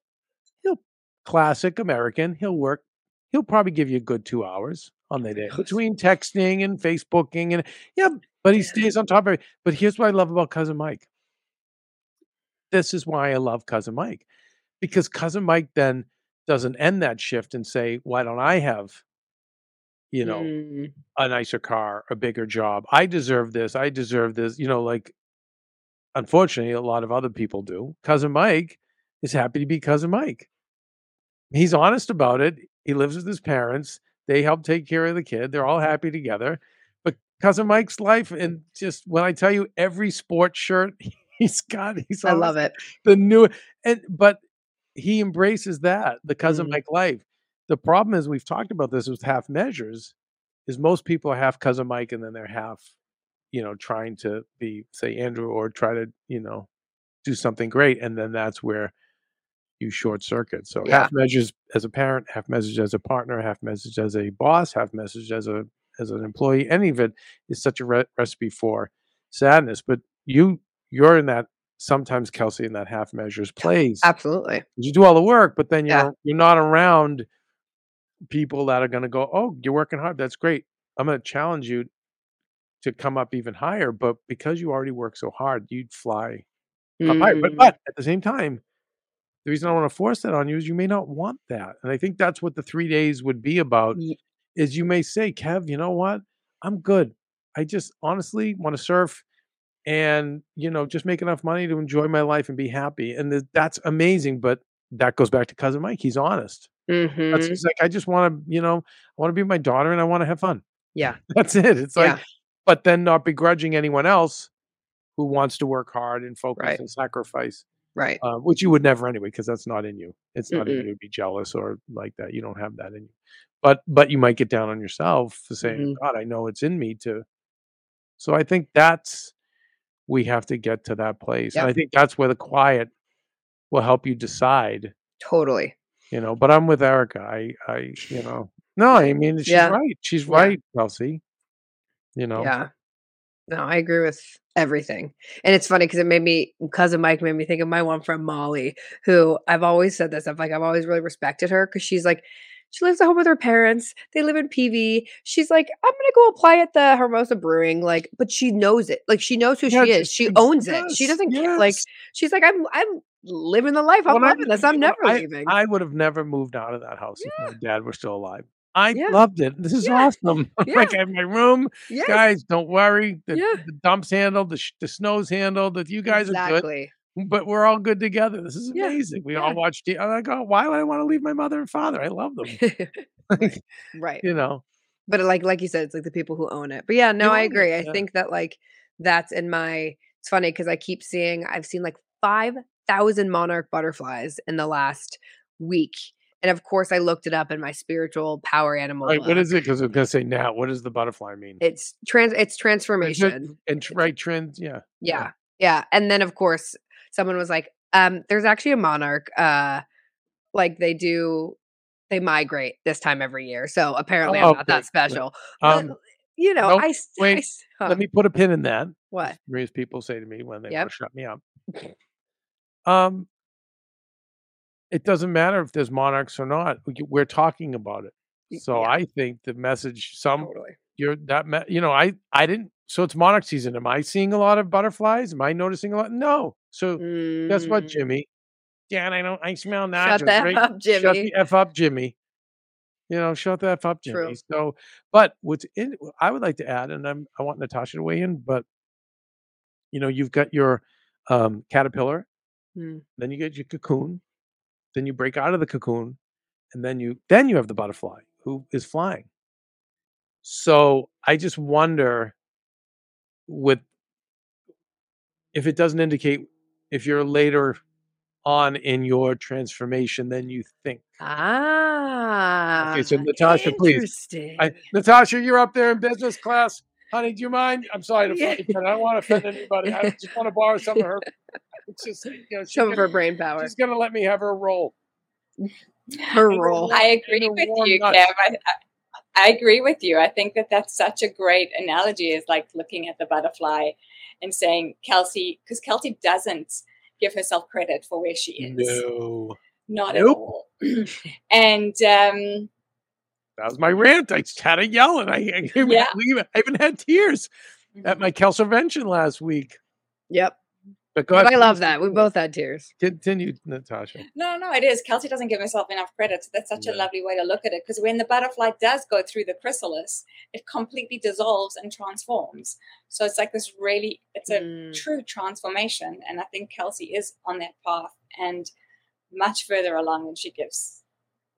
he'll classic American. He'll work. He'll probably give you a good two hours on the day between texting and Facebooking and yeah, but he stays on top of it. But here's what I love about cousin Mike. This is why I love cousin Mike, because cousin Mike then doesn't end that shift and say, "Why don't I have, you know, Mm, a nicer car, a bigger job. I deserve this. I deserve this. You know, like unfortunately, a lot of other people do. Cousin Mike is happy to be cousin Mike. He's honest about it. He lives with his parents. They help take care of the kid. They're all happy together. But cousin Mike's life, and just when I tell you every sports shirt he's got, he's I love it. the new and but he embraces that the cousin Mhm. Mike life. The problem is we've talked about this with half measures, is most people are half cousin Mike and then they're half, you know, trying to be say Andrew or try to you know do something great, and then that's where you short circuit. So Yeah. half measures as a parent, half message as a partner, half message as a boss, half message as a as an employee. Any of it is such a re- recipe for sadness. But you you're in that sometimes Kelsey in that half measures plays. Absolutely. You do all the work, but then you're Yeah. you're not around people that are going to go, "Oh, you're working hard. That's great. I'm going to challenge you to come up even higher." But because you already work so hard, you'd fly up higher. But Mm, but at the same time, the reason I want to force that on you is you may not want that, and I think that's what the three days would be about. Ye- Is you may say, "Kev, you know what? I'm good. I just honestly want to surf." And you know, just make enough money to enjoy my life and be happy, and th- that's amazing. But that goes back to cousin Mike. He's honest. That's mhm. he's like, I just want to, you know, I want to be my daughter and I want to have fun. Yeah. That's it. It's like, Yeah. but then not begrudging anyone else who wants to work hard and focus Right. and sacrifice, Right. uh, which you would never anyway, because that's not in you. It's not in Mm-mm. you to be jealous or like that. You don't have that in you. But but you might get down on yourself for saying, Mhm. God, I know it's in me to. So I think that's we have to get to that place, and I think that's where the quiet will help you decide Totally. you know but i'm with erica i i you know no i mean she's Yeah. right she's Yeah. right kelsey you know Yeah. No, I agree with everything. And it's funny because it made me cousin Mike made me think of my one friend Molly, who I've always said this. I've like I've always really respected her because she's like she lives at home with her parents. They live in PV. She's like, I'm gonna go apply at the Hermosa Brewing, like, but she knows it. Like she knows who Yeah, she is. She owns it. She doesn't care. Like she's like, I'm I'm living the life. I'm I loving was- this. I'm you know, never I, leaving. I would have never moved out of that house if my dad were still alive i Yeah. loved it this is Yeah. awesome like i have my room yes, guys don't worry the, Yeah. the dump's handled the, sh- the snow's handled that you guys are exactly. good but we're all good together. This is Yeah, amazing. We yeah. all watch t- i'm like oh why would i want to leave my mother and father? I love them. Right. right. you know? But like like you said it's like the people who own it. But yeah no i own it, agree. I think that like that's in my it's funny because i keep seeing i've seen like 5000 monarch butterflies in the last week and of course i looked it up in my spiritual power animal right, what is it? Because i'm gonna say now what does the butterfly mean? It's trans it's transformation. and tr- right trends yeah. Yeah yeah and then of course someone was like um there's actually a monarch uh like they do they migrate this time every year so apparently Oh, i'm not okay, that special but, um you know nope, i, I wait, s- huh, let me put a pin in that what Maria's people say to me when they Yep. want to shut me up. Um, it doesn't matter if there's monarchs or not. we- We're talking about it. So yeah. I think the message, some totally you're that me- you know, I I didn't. So it's monarch season. Am I seeing a lot of butterflies? Am I noticing a lot? No. So guess what, Mm, Jimmy? Dad, I don't. I smell nachos. Shut the F right? up, Shut Jimmy. the f up, Jimmy. You know, shut the f up, Jimmy. True. So, but what's in? I would like to add, and I'm I want Natasha to weigh in, but you know, you've got your um, caterpillar, Mm. then you get your cocoon, then you break out of the cocoon, and then you then you have the butterfly who is flying. So I just wonder with if it doesn't indicate if you're later on in your transformation than you think. Ah. Okay, so Natasha, please. I, Natasha, you're up there in business class. Honey, do you mind? I'm sorry to Yeah. offend I don't want to offend anybody. I just want to borrow some of her. It's just, you know, she's Some of her brain power. she's going to let me have her role. Her And the role. I agree with you, nuts. Kev. I, I, I agree with you. I think that that's such a great analogy. Is like looking at the butterfly and saying Kelsey, because Kelsey doesn't give herself credit for where she is. No. not at all. and um, That was my rant. I had to yell and I, I, Yeah. I even had tears at my Kelsey Kelservention last week. Yep. But go ahead, I love that. We both had tears. continue, Natasha. No, no, it is. Kelsey doesn't give herself enough credit. So That's such Yeah. a lovely way to look at it. Because when the butterfly does go through the chrysalis, it completely dissolves and transforms. So it's like this really, it's a Mm. true transformation. And I think Kelsey is on that path and much further along than she gives,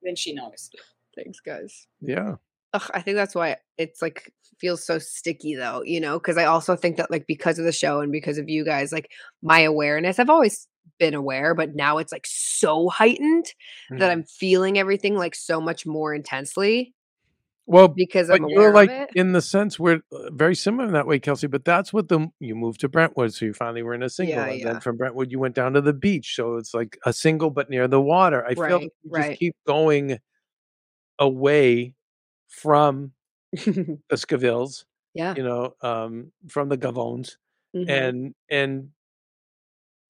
than she knows. Thanks, guys. Yeah. Ugh, I think that's why it's like feels so sticky though, you know, because I also think that like because of the show and because of you guys, like my awareness, I've always been aware, but now it's like so heightened that Mhm. I'm feeling everything like so much more intensely Well, because I'm aware you're like in the sense we're uh, very similar in that way, Kelsey. But that's what the you moved to Brentwood, so you finally were in a single, Yeah, and yeah. then from Brentwood you went down to the beach, so it's like a single but near the water. I feel like you right. just keep going away from the Scavilles, yeah. you know, um, from the Gavones, mhm. and and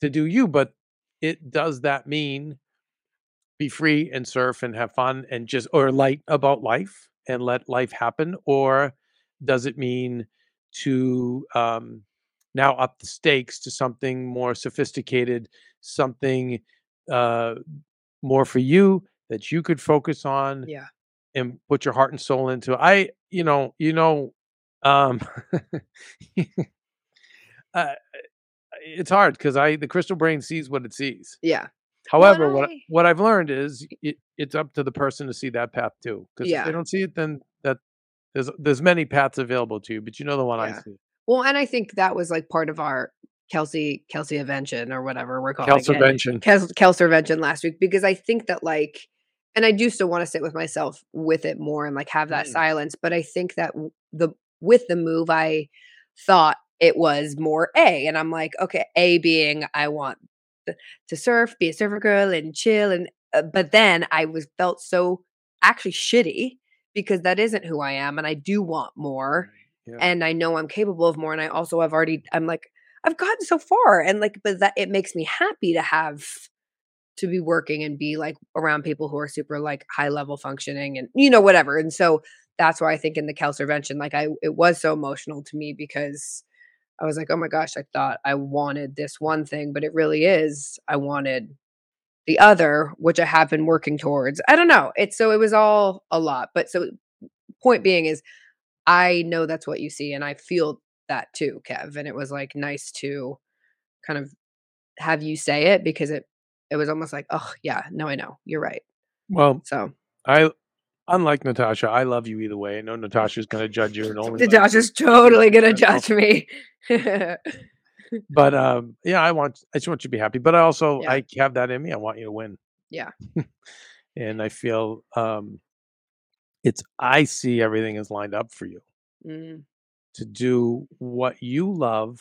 to do you, but it does that mean be free and surf and have fun and just or light about life and let life happen or does it mean to um now up the stakes to something more sophisticated something uh more for you that you could focus on yeah. And put your heart and soul into it. i you know you know um uh, it's hard because i the crystal brain sees what it sees Yeah. however what I- what i've learned is it, it's up to the person to see that path too because if they don't see it then that there's there's many paths available to you but you know the one i see Well, and I think that was like part of our Kelsey Kelsey invention or whatever we're calling it. Kelservention. Kel- Kelservention last week because I think that like, and I do still want to sit with myself with it more and like have that Mm. silence. But I think that the with the move, I thought it was more A, and I'm like, okay, A being I want to surf, be a surfer girl, and chill, and uh, but then I was felt so actually shitty because that isn't who I am, and I do want more Yeah. and I know I'm capable of more. And I also have already, I'm like, I've gotten so far. And like, but that it makes me happy to have to be working and be like around people who are super like high level functioning and you know, whatever. And so that's why I think in the Kelservention, like I it was so emotional to me because I was like, oh my gosh, I thought I wanted this one thing, but it really is I wanted the other, which I have been working towards. I don't know. It's so it was all a lot. But so point being is I know that's what you see, and I feel that too, Kev. And it was like nice to kind of have you say it because it it was almost like, oh yeah, no, I know you're right. well So i unlike natasha i love you either way i know natasha's going to judge you and only is totally gonna judge me. but um yeah i want i just want you to be happy but i also Yeah. i have that in me i want you to win Yeah. and i feel um it's i see everything is lined up for you Mm, to do what you love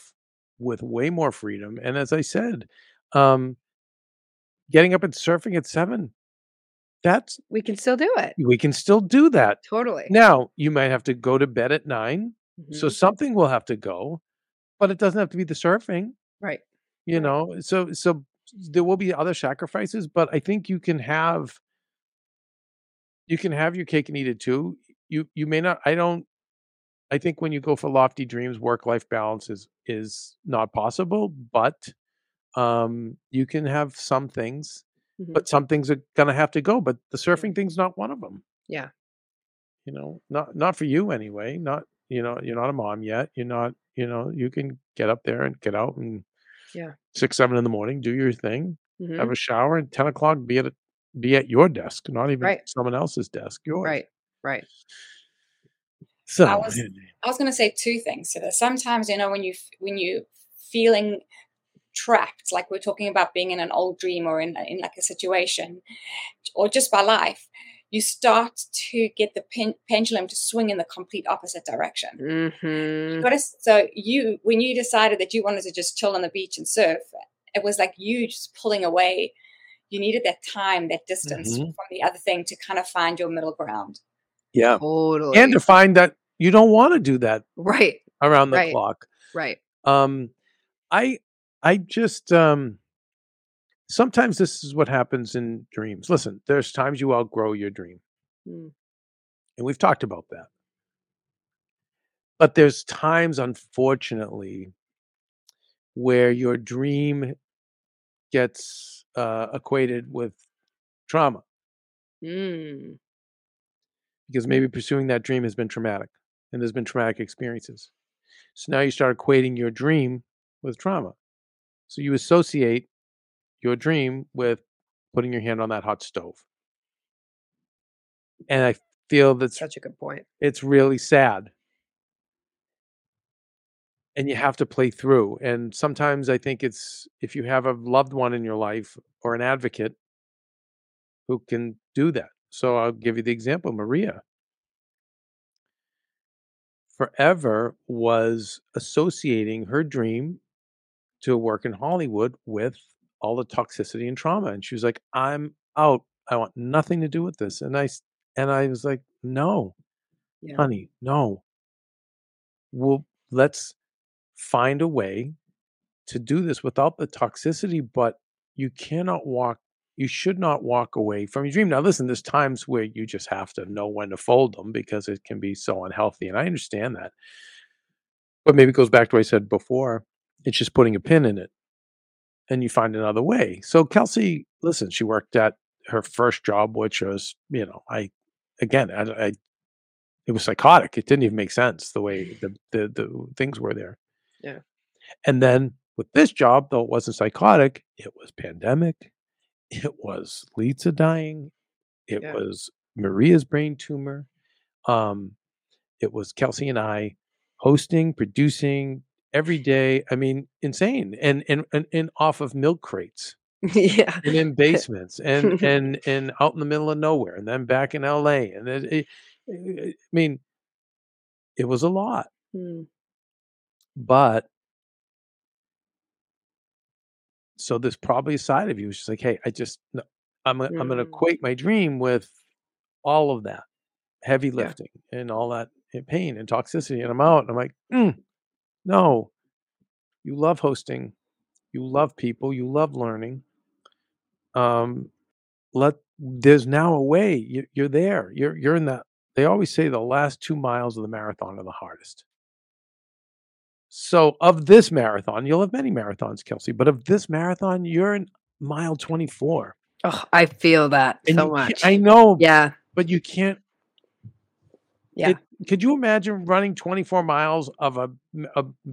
with way more freedom and as i said um getting up and surfing at seven that's we can still do it. we can still do that Totally. now you might have to go to bed at 9 so Mhm. something will have to go but it doesn't have to be the surfing right. you Right. know so so there will be other sacrifices but i think you can have you can have your cake and eat it too you you may not i don't i think when you go for lofty dreams work life balance is is not possible but um you can have some things Mhm. but some things are gonna have to go but the surfing thing's not one of them Yeah. you know not not for you anyway not you know you're not a mom yet you're not you know you can get up there and get out and Yeah. six seven in the morning do your thing Mhm. have a shower and 10 o'clock be at a, be at your desk not even Right. someone else's desk yours Right. Right. so I was- I was going to say two things to this. Sometimes, you know, when you when you feeling trapped, like we're talking about being in an old dream or in in like a situation, or just by life, you start to get the pen, pendulum to swing in the complete opposite direction. hmm But it's, so you, when you decided that you wanted to just chill on the beach and surf, it was like you just pulling away. You needed that time, that distance Mhm. from the other thing to kind of find your middle ground. yeah Totally. and to find that you don't want to do that right. around the Right. clock Right. um i i just um sometimes this is what happens in dreams. Listen, there's times you outgrow your dream. Mm. And we've talked about that. But there's times, unfortunately, where your dream gets uh, equated with trauma Mm. because maybe pursuing that dream has been traumatic and there's been traumatic experiences. So now you start equating your dream with trauma. So you associate your dream with putting your hand on that hot stove. And I feel that's Such a good point. it's really sad. And you have to play through. And sometimes I think it's if you have a loved one in your life or an advocate who can do that. So I'll give you the example Maria forever was associating her dream to work in Hollywood with all the toxicity and trauma. And she was like, I'm out. I want nothing to do with this. And I and I was like, no, Yeah. honey, no. Well, let's find a way to do this without the toxicity, but you cannot walk, you should not walk away from your dream. Now, listen, there's times where you just have to know when to fold them because it can be so unhealthy. And I understand that. But maybe it goes back to what I said before. It's just putting a pin in it and you find another way. So Kelsey, listen, she worked at her first job, which was, you know, I, again, I, I it was psychotic. It didn't even make sense the way the, the the things were there. Yeah. And then with this job, though it wasn't psychotic, it was pandemic. It was Lisa dying. It Yeah. was Maria's brain tumor. Um, it was Kelsey and I hosting, producing every day. I mean, insane. And and and, and off of milk crates yeah. and in basements and and and out in the middle of nowhere and then back in LA and it, it, I mean it was a lot Mm. but so there's probably a side of you who's just like hey I just no, I'm gonna, I'm going to Mm. equate my dream with all of that heavy Yeah. lifting and all that uh, pain and toxicity and I'm out and I'm like "Mm, no. You love hosting. You love people. You love learning. Um let there's now a way. You, you're there. You're you're in that they always say the last two miles of the marathon are the hardest. So of this marathon you'll have many marathons kelsey but of this marathon you're in mile 24 Oh, I feel that and so much. i know yeah. but you can't Yeah. it- could you imagine running 24 miles of a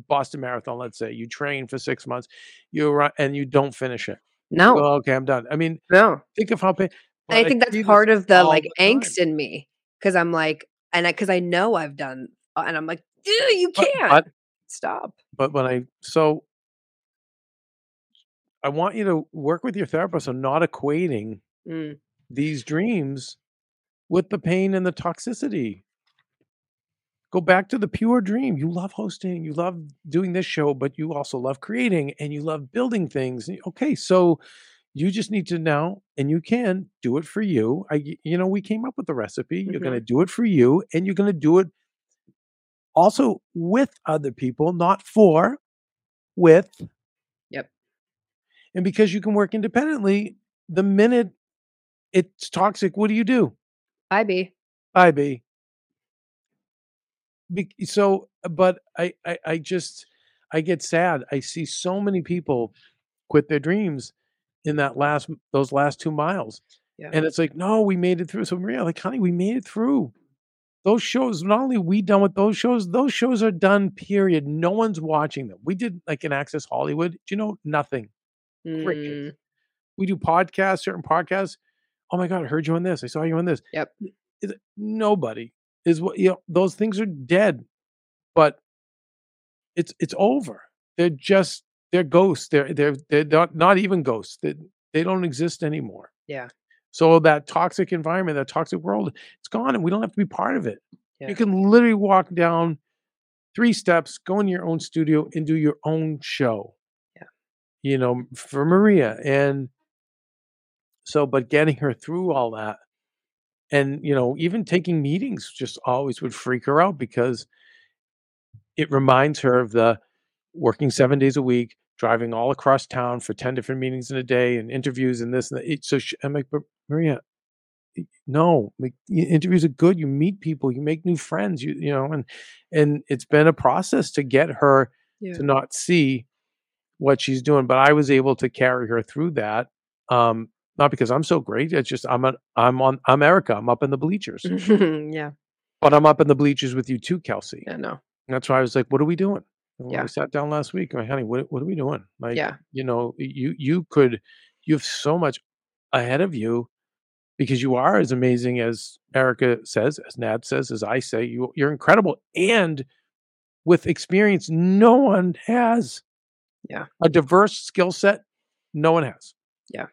boston marathon let's say you train for six months you run and you don't finish it no. well, okay i'm done i mean no. think of how pain I but think that's part of the like the angst in me because I'm like, and I because I know I've done, uh, and I'm like, "Ew, you can't but stop. but when I so I want you to work with your therapist on not equating Mm. these dreams with the pain and the toxicity. Go back to the pure dream. You love hosting, you love doing this show, but you also love creating and you love building things. Okay, so you just need to now, and you can do it for you. I you know, we came up with the recipe. You're going to mm-hmm. do it for you, and you're going to do it also with other people, not for, with. Yep. And because you can work independently, the minute it's toxic, what do you do? Bye, B. Bye, B. So, but I, I, I just, I get sad. I see so many people quit their dreams in that last, those last two miles. Yeah. And it's like, no, we made it through. So Maria, like, honey, we made it through. Those shows, not only we done with those shows, those shows are done, period. No one's watching them. We did like an Access Hollywood. You know nothing? Mm, We do podcasts, certain podcasts. Oh my God, I heard you on this. I saw you on this. Yep. Nobody is what you know, those things are dead, but it's it's over. They're just they're ghosts. They're they're they're not, not even ghosts. They, they don't exist anymore. Yeah. So that toxic environment, that toxic world, it's gone and we don't have to be part of it. Yeah. You can literally walk down three steps, go in your own studio and do your own show. Yeah. You know, for Maria. And so, but getting her through all that and, you know, even taking meetings just always would freak her out because it reminds her of the working seven days a week, driving all across town for 10 different meetings in a day and interviews and this and that. So she, I'm like, but Maria, no, like, interviews are good. You meet people, you make new friends, you, you know, and, and it's been a process to get her Yeah. to not see what she's doing. But I was able to carry her through that. Um, not because I'm so great. It's just I'm on I'm on I'm Erica. I'm up in the bleachers. yeah. But I'm up in the bleachers with you too, Kelsey. Yeah. No. And that's why I was like, what are we doing? And Yeah. We sat down last week. I'm like, honey, what, what are we doing? Like, Yeah. you know, you you could you have so much ahead of you because you are as amazing as Erica says, as Nat says, as I say, you you're incredible. And with experience, no one has Yeah. a diverse skill set. No one has. Yeah.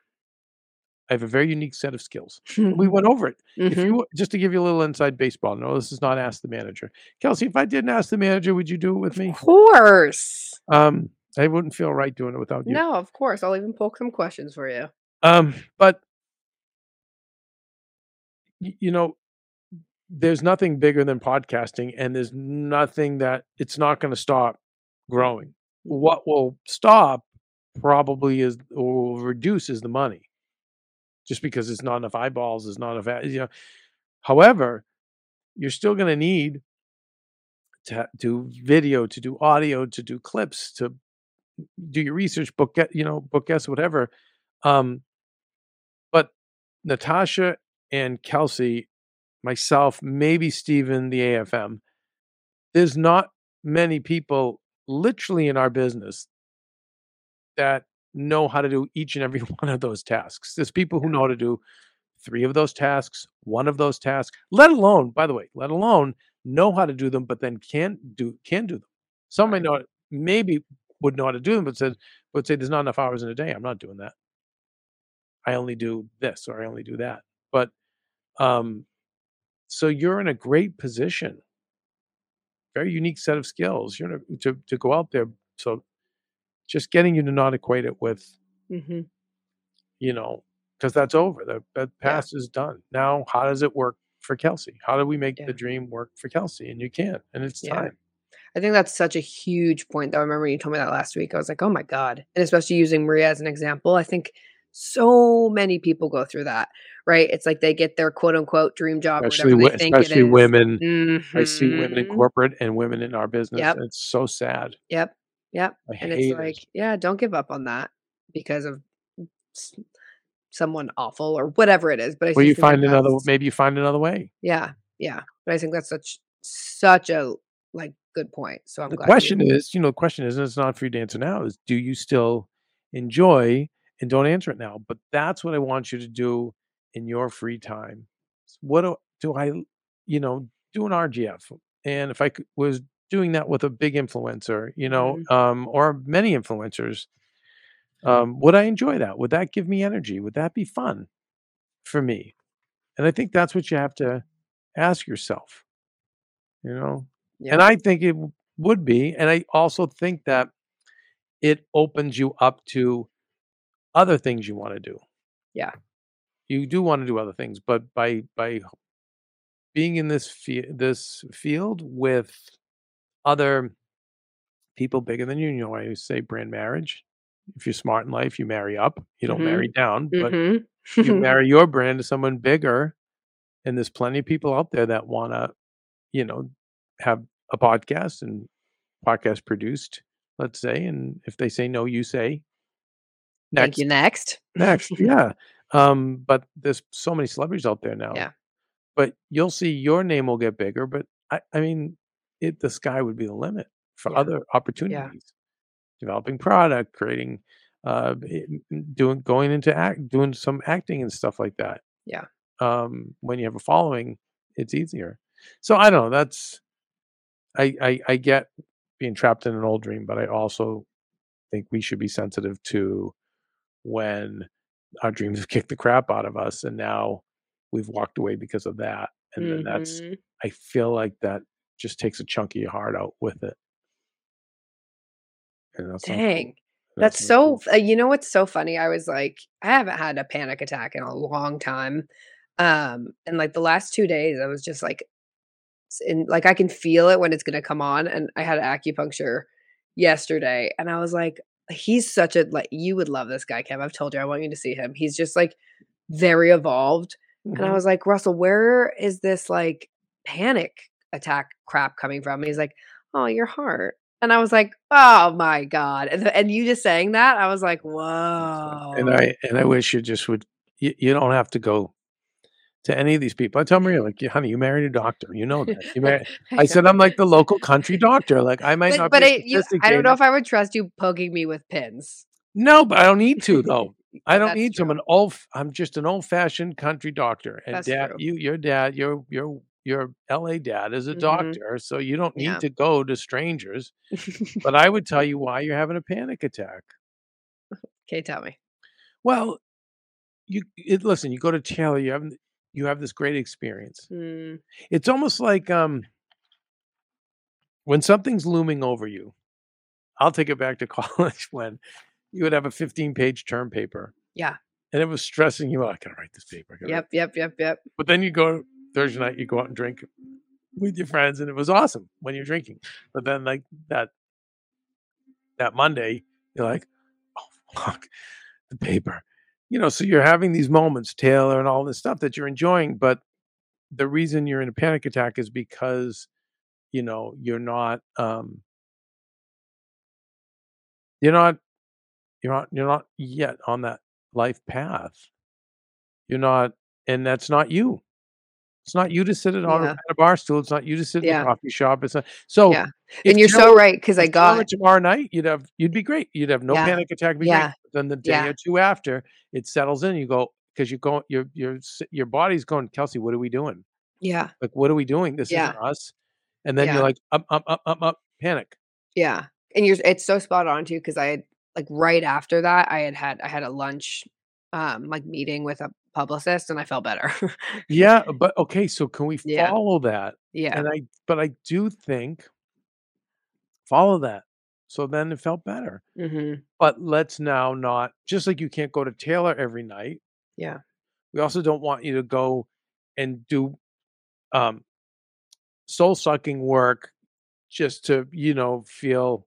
I have a very unique set of skills. We went over it. If Mhm. you just to give you a little inside baseball, no, this is not ask the manager. Kelsey, if I didn't ask the manager, would you do it with me? Of course. Um, I wouldn't feel right doing it without you. No, of course. I'll even poke some questions for you. Um, but you know, there's nothing bigger than podcasting, and there's nothing that it's not going to stop growing. What will stop probably is or will reduce is the money, just because it's not enough eyeballs, there's not enough, you know. However, you're still going to need to do video, to do audio, to do clips, to do your research, book, get you know, book guests, whatever. Um, but Natasha and Kelsey, myself, maybe Steven, the AFM, there's not many people literally in our business that know how to do each and every one of those tasks. There's people who know how to do three of those tasks, one of those tasks, let alone, by the way, let alone know how to do them, but then can't do can do them. Some may know maybe would know how to do them, but said would say there's not enough hours in a day. I'm not doing that. I only do this or I only do that. But um so you're in a great position. Very unique set of skills. You're in a, to to go out there. So just getting you to not equate it with, Mm-hmm. you know, because that's over. The, the Yeah. past is done. Now, how does it work for Kelsey? How do we make Yeah. the dream work for Kelsey? And you can. And it's Yeah. time. I think that's such a huge point. Though I remember you told me that last week. I was like, oh my god! And especially using Maria as an example, I think so many people go through that. Right? It's like they get their quote unquote dream job, or Especially, whatever wo- they think it especially women. I see women in Mhm. corporate and women in our business. Yep. It's so sad. Yep. Yep. I And it's like, it. yeah, don't give up on that because of someone awful or whatever it is. But I Well, you find another. Maybe you find another way. Yeah, yeah. But I think that's such such a like good point. So I'm the glad you- question is, you know, the question is, and it's not for you to answer now, is do you still enjoy and don't answer it now? But that's what I want you to do in your free time. What do, do I, you know, do an RGF? And if I c- was doing that with a big influencer, you know, um, or many influencers, um, would I enjoy that? Would that give me energy? Would that be fun for me? And I think that's what you have to ask yourself. You know, and I think it would be. And I also think that it opens you up to other things you want to do. Yeah. You do want to do other things, but by by being in this fe- this field with other people bigger than you, you know, I always say brand marriage. If you're smart in life, you marry up. You don't marry down, but Mhm. you marry your brand to someone bigger and there's plenty of people out there that want to you know have a podcast and podcast produced let's say and if they say no you say Thank next you. Next. next yeah um but there's so many celebrities out there now Yeah. but you'll see your name will get bigger but i i mean it the sky would be the limit for Yeah. other opportunities developing product creating uh doing going into act doing some acting and stuff like that Yeah. um when you have a following it's easier so i don't know that's i i, I get being trapped in an old dream but i also think we should be sensitive to when our dreams have kicked the crap out of us and now we've walked away because of that and then that's Mhm. i feel like that just takes a chunk of your heart out with it and that's. Dang. That's That's so. cool. uh, You know what's so funny? I was like, I haven't had a panic attack in a long time, um, and like the last two days, I was just like, and like I can feel it when it's gonna come on. And I had acupuncture yesterday, and I was like, he's such a like you would love this guy, Kev. I've told you I want you to see him. He's just like very evolved. And I Mhm. was like, Russell, where is this like panic attack crap coming from? And he's like, Oh, your heart. And I was like, Oh my God. And, and you just saying that, I was like, Whoa. and I and I wish you just would. You, you don't have to go to any of these people. I tell Maria, like, honey, you married a doctor. You know that. You married. I said, I'm like the local country doctor. Like, I might but, not but I, you, I don't know if I would trust you poking me with pins. No, but I don't need to though. I don't need to. I'm an old. I'm just an old fashioned country doctor. And That's dad, true. you, your dad, your your your L.A. dad is a Mhm. doctor, so you don't need Yeah. to go to strangers. But I would tell you why you're having a panic attack. okay, tell me. Well, you it, listen. You go to Taylor. You have you have this great experience. Hmm, It's almost like um when something's looming over you. I'll take it back to college when you would have a 15 page term paper. Yeah. And it was stressing you out. I gotta write this paper. I gotta write Yep, yep, yep, yep. But then you go Thursday night, you go out and drink with your friends, and it was awesome when you're drinking. But then like that that Monday, you're like, oh fuck, the paper. You know, so you're having these moments, Taylor, and all this stuff that you're enjoying, but the reason you're in a panic attack is because, you know, you're not um you're not you're not you're not yet on that life path. You're not and that's not you. It's not you to sit at, on a, Yeah. bar stool. It's not you to sit in a coffee shop. It's not so Yeah. And you're so right because I got tomorrow night, you'd have you'd be great. You'd have no Yeah. panic attack. Yeah. great. Then the day Yeah. or two after, it settles in. You go because you go your your your body's going. Kelsey, what are we doing? yeah, Like, what are we doing? This Yeah. isn't us. And then Yeah. you're like, up, up, up, up, up, panic. yeah. And you're it's so spot on too because I had like right after that I had had I had a lunch um like meeting with a publicist and I felt better. Yeah, but okay. So can we Yeah. follow that? yeah. And I, but I do think follow that. So then it felt better. hmm But let's now not just like you can't go to Taylor every night. Yeah. We also don't want you to go and do um soul sucking work just to, you know, feel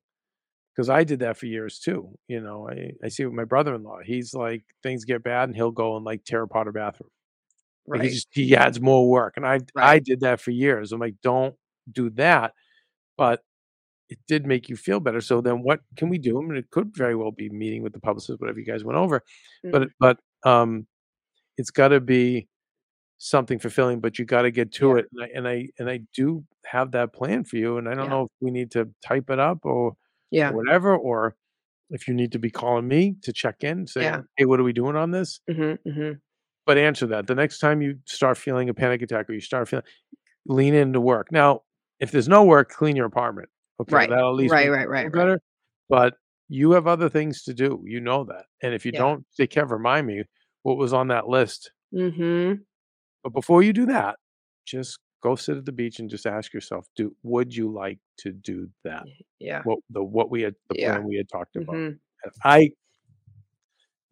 because I did that for years too. You know, I, I see with my brother in law. He's like things get bad and he'll go and like tear apart a bathroom. Like, Right. He just he adds more work. And I I did that for years. I'm like, don't do that. But it did make you feel better. So then what can we do? I mean, it could very well be meeting with the publicist, whatever you guys went over. But Mm. it- but um it's gotta be something fulfilling, but you gotta get to Yeah. it. And I and I and I do have that plan for you. And I don't Yeah. know if we need to type it up or, yeah. whatever, or if you need to be calling me to check in, say, Yeah. hey, what are we doing on this? hmm hmm but answer that the next time you start feeling a panic attack or you start feeling lean into work now if there's no work clean your apartment okay Right. that'll at least Right, right, right, right. better but you have other things to do you know that and if you Yeah. don't say kev remind me what was on that list hmm but before you do that just go sit at the beach and just ask yourself do would you like to do that Yeah. what the what we had the Yeah. plan we had talked about hmm i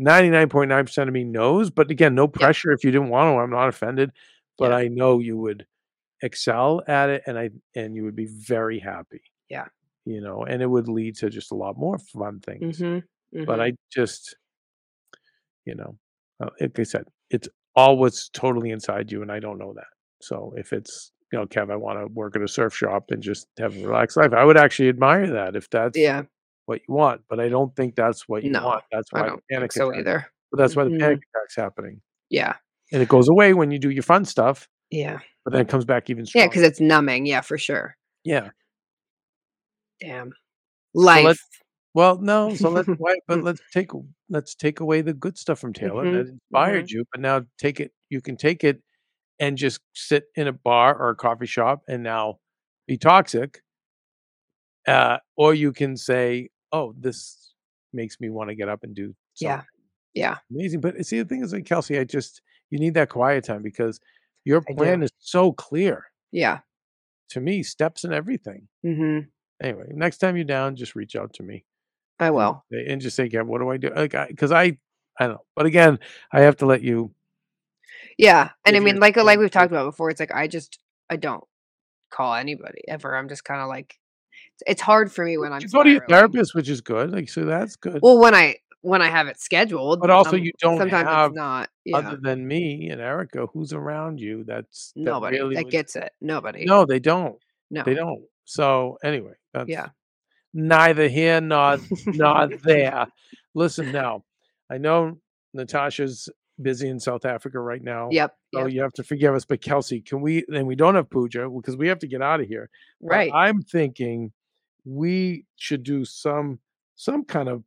99.9% of me knows but again no pressure if you didn't want to i'm not offended but Yeah. i know you would excel at it and i and you would be very happy Yeah. you know and it would lead to just a lot more fun things hmm but i just you know uh, like i said it's all what's totally inside you and i don't know that so if it's you know kev i want to work at a surf shop and just have a relaxed life i would actually admire that if that's yeah. what you want but i don't think that's what you No, want that's I why don't panic so attack either. but that's why the Mhm. panic attack's happening Yeah. and it goes away when you do your fun stuff Yeah. but then it comes back even stronger. Yeah. Because it's numbing. Yeah, for sure. yeah Damn. Life. let's well no so let's why, but let's take let's take away the good stuff from taylor Mhm, that inspired you but now take it you can take it and just sit in a bar or a coffee shop and now be toxic uh or you can say oh this makes me want to get up and do Yeah. something Yeah. amazing but see the thing is like kelsey i just you need that quiet time because your plan is so clear Yeah. to me steps and everything hmm anyway next time you're down just reach out to me I will. and just say, "Kev, what do I do?" Like, because I, I, don't know. But again, I have to let you. Yeah. And I mean, like like we've talked about before, it's like I just I don't call anybody ever. I'm just kind of like It's hard for me when I'm go to your therapist, which is good. Like, so that's good. Well, when I when I have it scheduled, but also, um, you don't sometimes have it's not. Yeah, other than me and Erica, who's around you. That's that nobody really that would- gets it. Nobody. No, they don't. no. They don't. So anyway, that's Yeah. neither here nor nor there. Listen now, I know Natasha's busy in South Africa right now. Yep. So yep. Oh, you have to forgive us, but Kelsey, can we? And we don't have Pooja because we have to get out of here. but Right. I'm thinking we should do some some kind of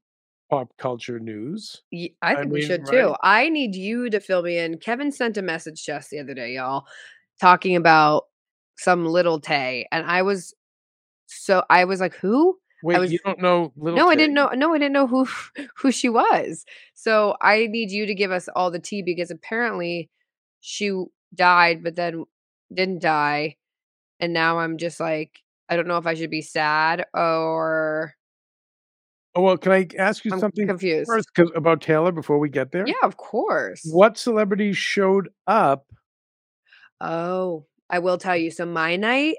pop culture news. I I think we mean, should too. I need you to fill me in. Kevin sent a message to us the other day, y'all, talking about some little Tay, and I was so I was like, "Who?" Wait, was- you don't know little? no, I didn't know. No, I didn't know who who she was. So I need you to give us all the tea because apparently she died, but then didn't die, and now I'm just like, I don't know if I should be sad or Oh well, can I ask you I'm something confused. first about Taylor before we get there? Yeah, of course. What celebrities showed up? Oh, I will tell you. So my night,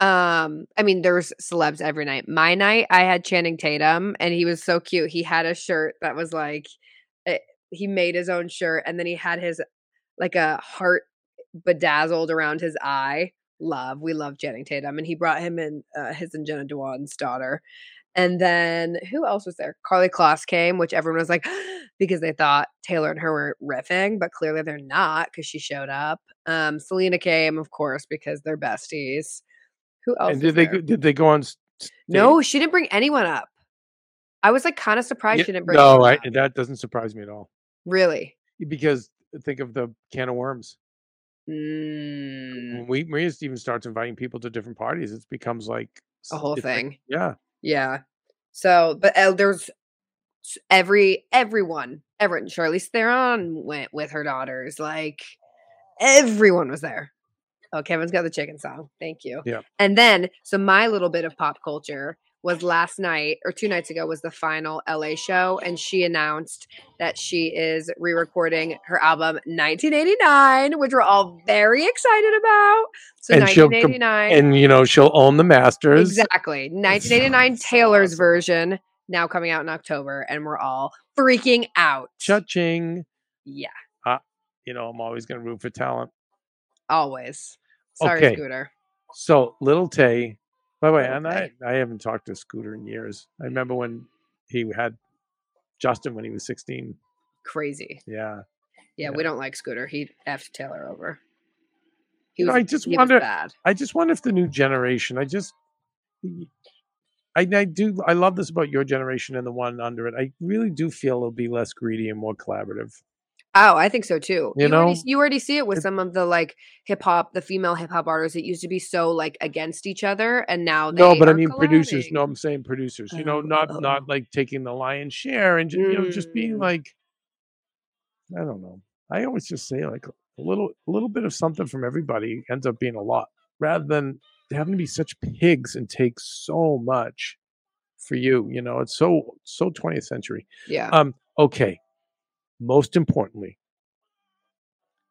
um, I mean, there's celebs every night. My night, I had Channing Tatum, and he was so cute. He had a shirt that was like, eh, he made his own shirt, and then he had his like a heart bedazzled around his eye. Love, we love Channing Tatum, and he brought him in uh, his and Jenna Dewan's daughter. And then who else was there? Karlie Kloss came, which everyone was like, because they thought Taylor and her were riffing, but clearly they're not because she showed up. Um, Selena came, of course, because they're besties. Who else? And did they there? go- did they go on? stage? No, she didn't bring anyone up. I was like kind of surprised Yeah, she didn't bring. no, I, that doesn't surprise me at all. really. Because think of the can of worms. Mm, When we Maria Stevens starts inviting people to different parties, it becomes like a whole thing. yeah, Yeah. So, but uh, there's every everyone, everyone. Charlize Theron went with her daughters. Like everyone was there. Oh, Kevin's got the chicken song. Thank you. Yeah. And then, so my little bit of pop culture was last night or two nights ago was the final LA show, and she announced that she is re-recording her album 1989, which we're all very excited about. So And she'll com- 1989. and you know she'll own the masters. Exactly. 1989 so Taylor's version now coming out in October, and we're all freaking out. Cha-ching. Yeah, You know, I'm always going to root for talent. Always. Sorry, Okay. Scooter. So little Tay. By the way, Little and I, I haven't talked to Scooter in years. I remember when he had Justin when he was 16. Crazy. Yeah. Yeah, Yeah. we don't like Scooter. He effed Taylor over. He You know, was, I just he was wonder- bad. I just wonder if the new generation, I just, I, I do, I love this about your generation and the one under it. I really do feel it'll be less greedy and more collaborative. Oh, I think so too. You already, know? you already see it with It- some of the like hip hop, the female hip hop artists. It used to be so like against each other, and now they No, but I mean producers. No, I'm saying producers. You know, Oh, not oh. not like taking the lion's share and you know just being Mm. like, I don't know. I always just say like a little a little bit of something from everybody ends up being a lot, rather than having to be such pigs and take so much for you. You know, it's so so 20th century. Yeah. Um. Okay. Most importantly,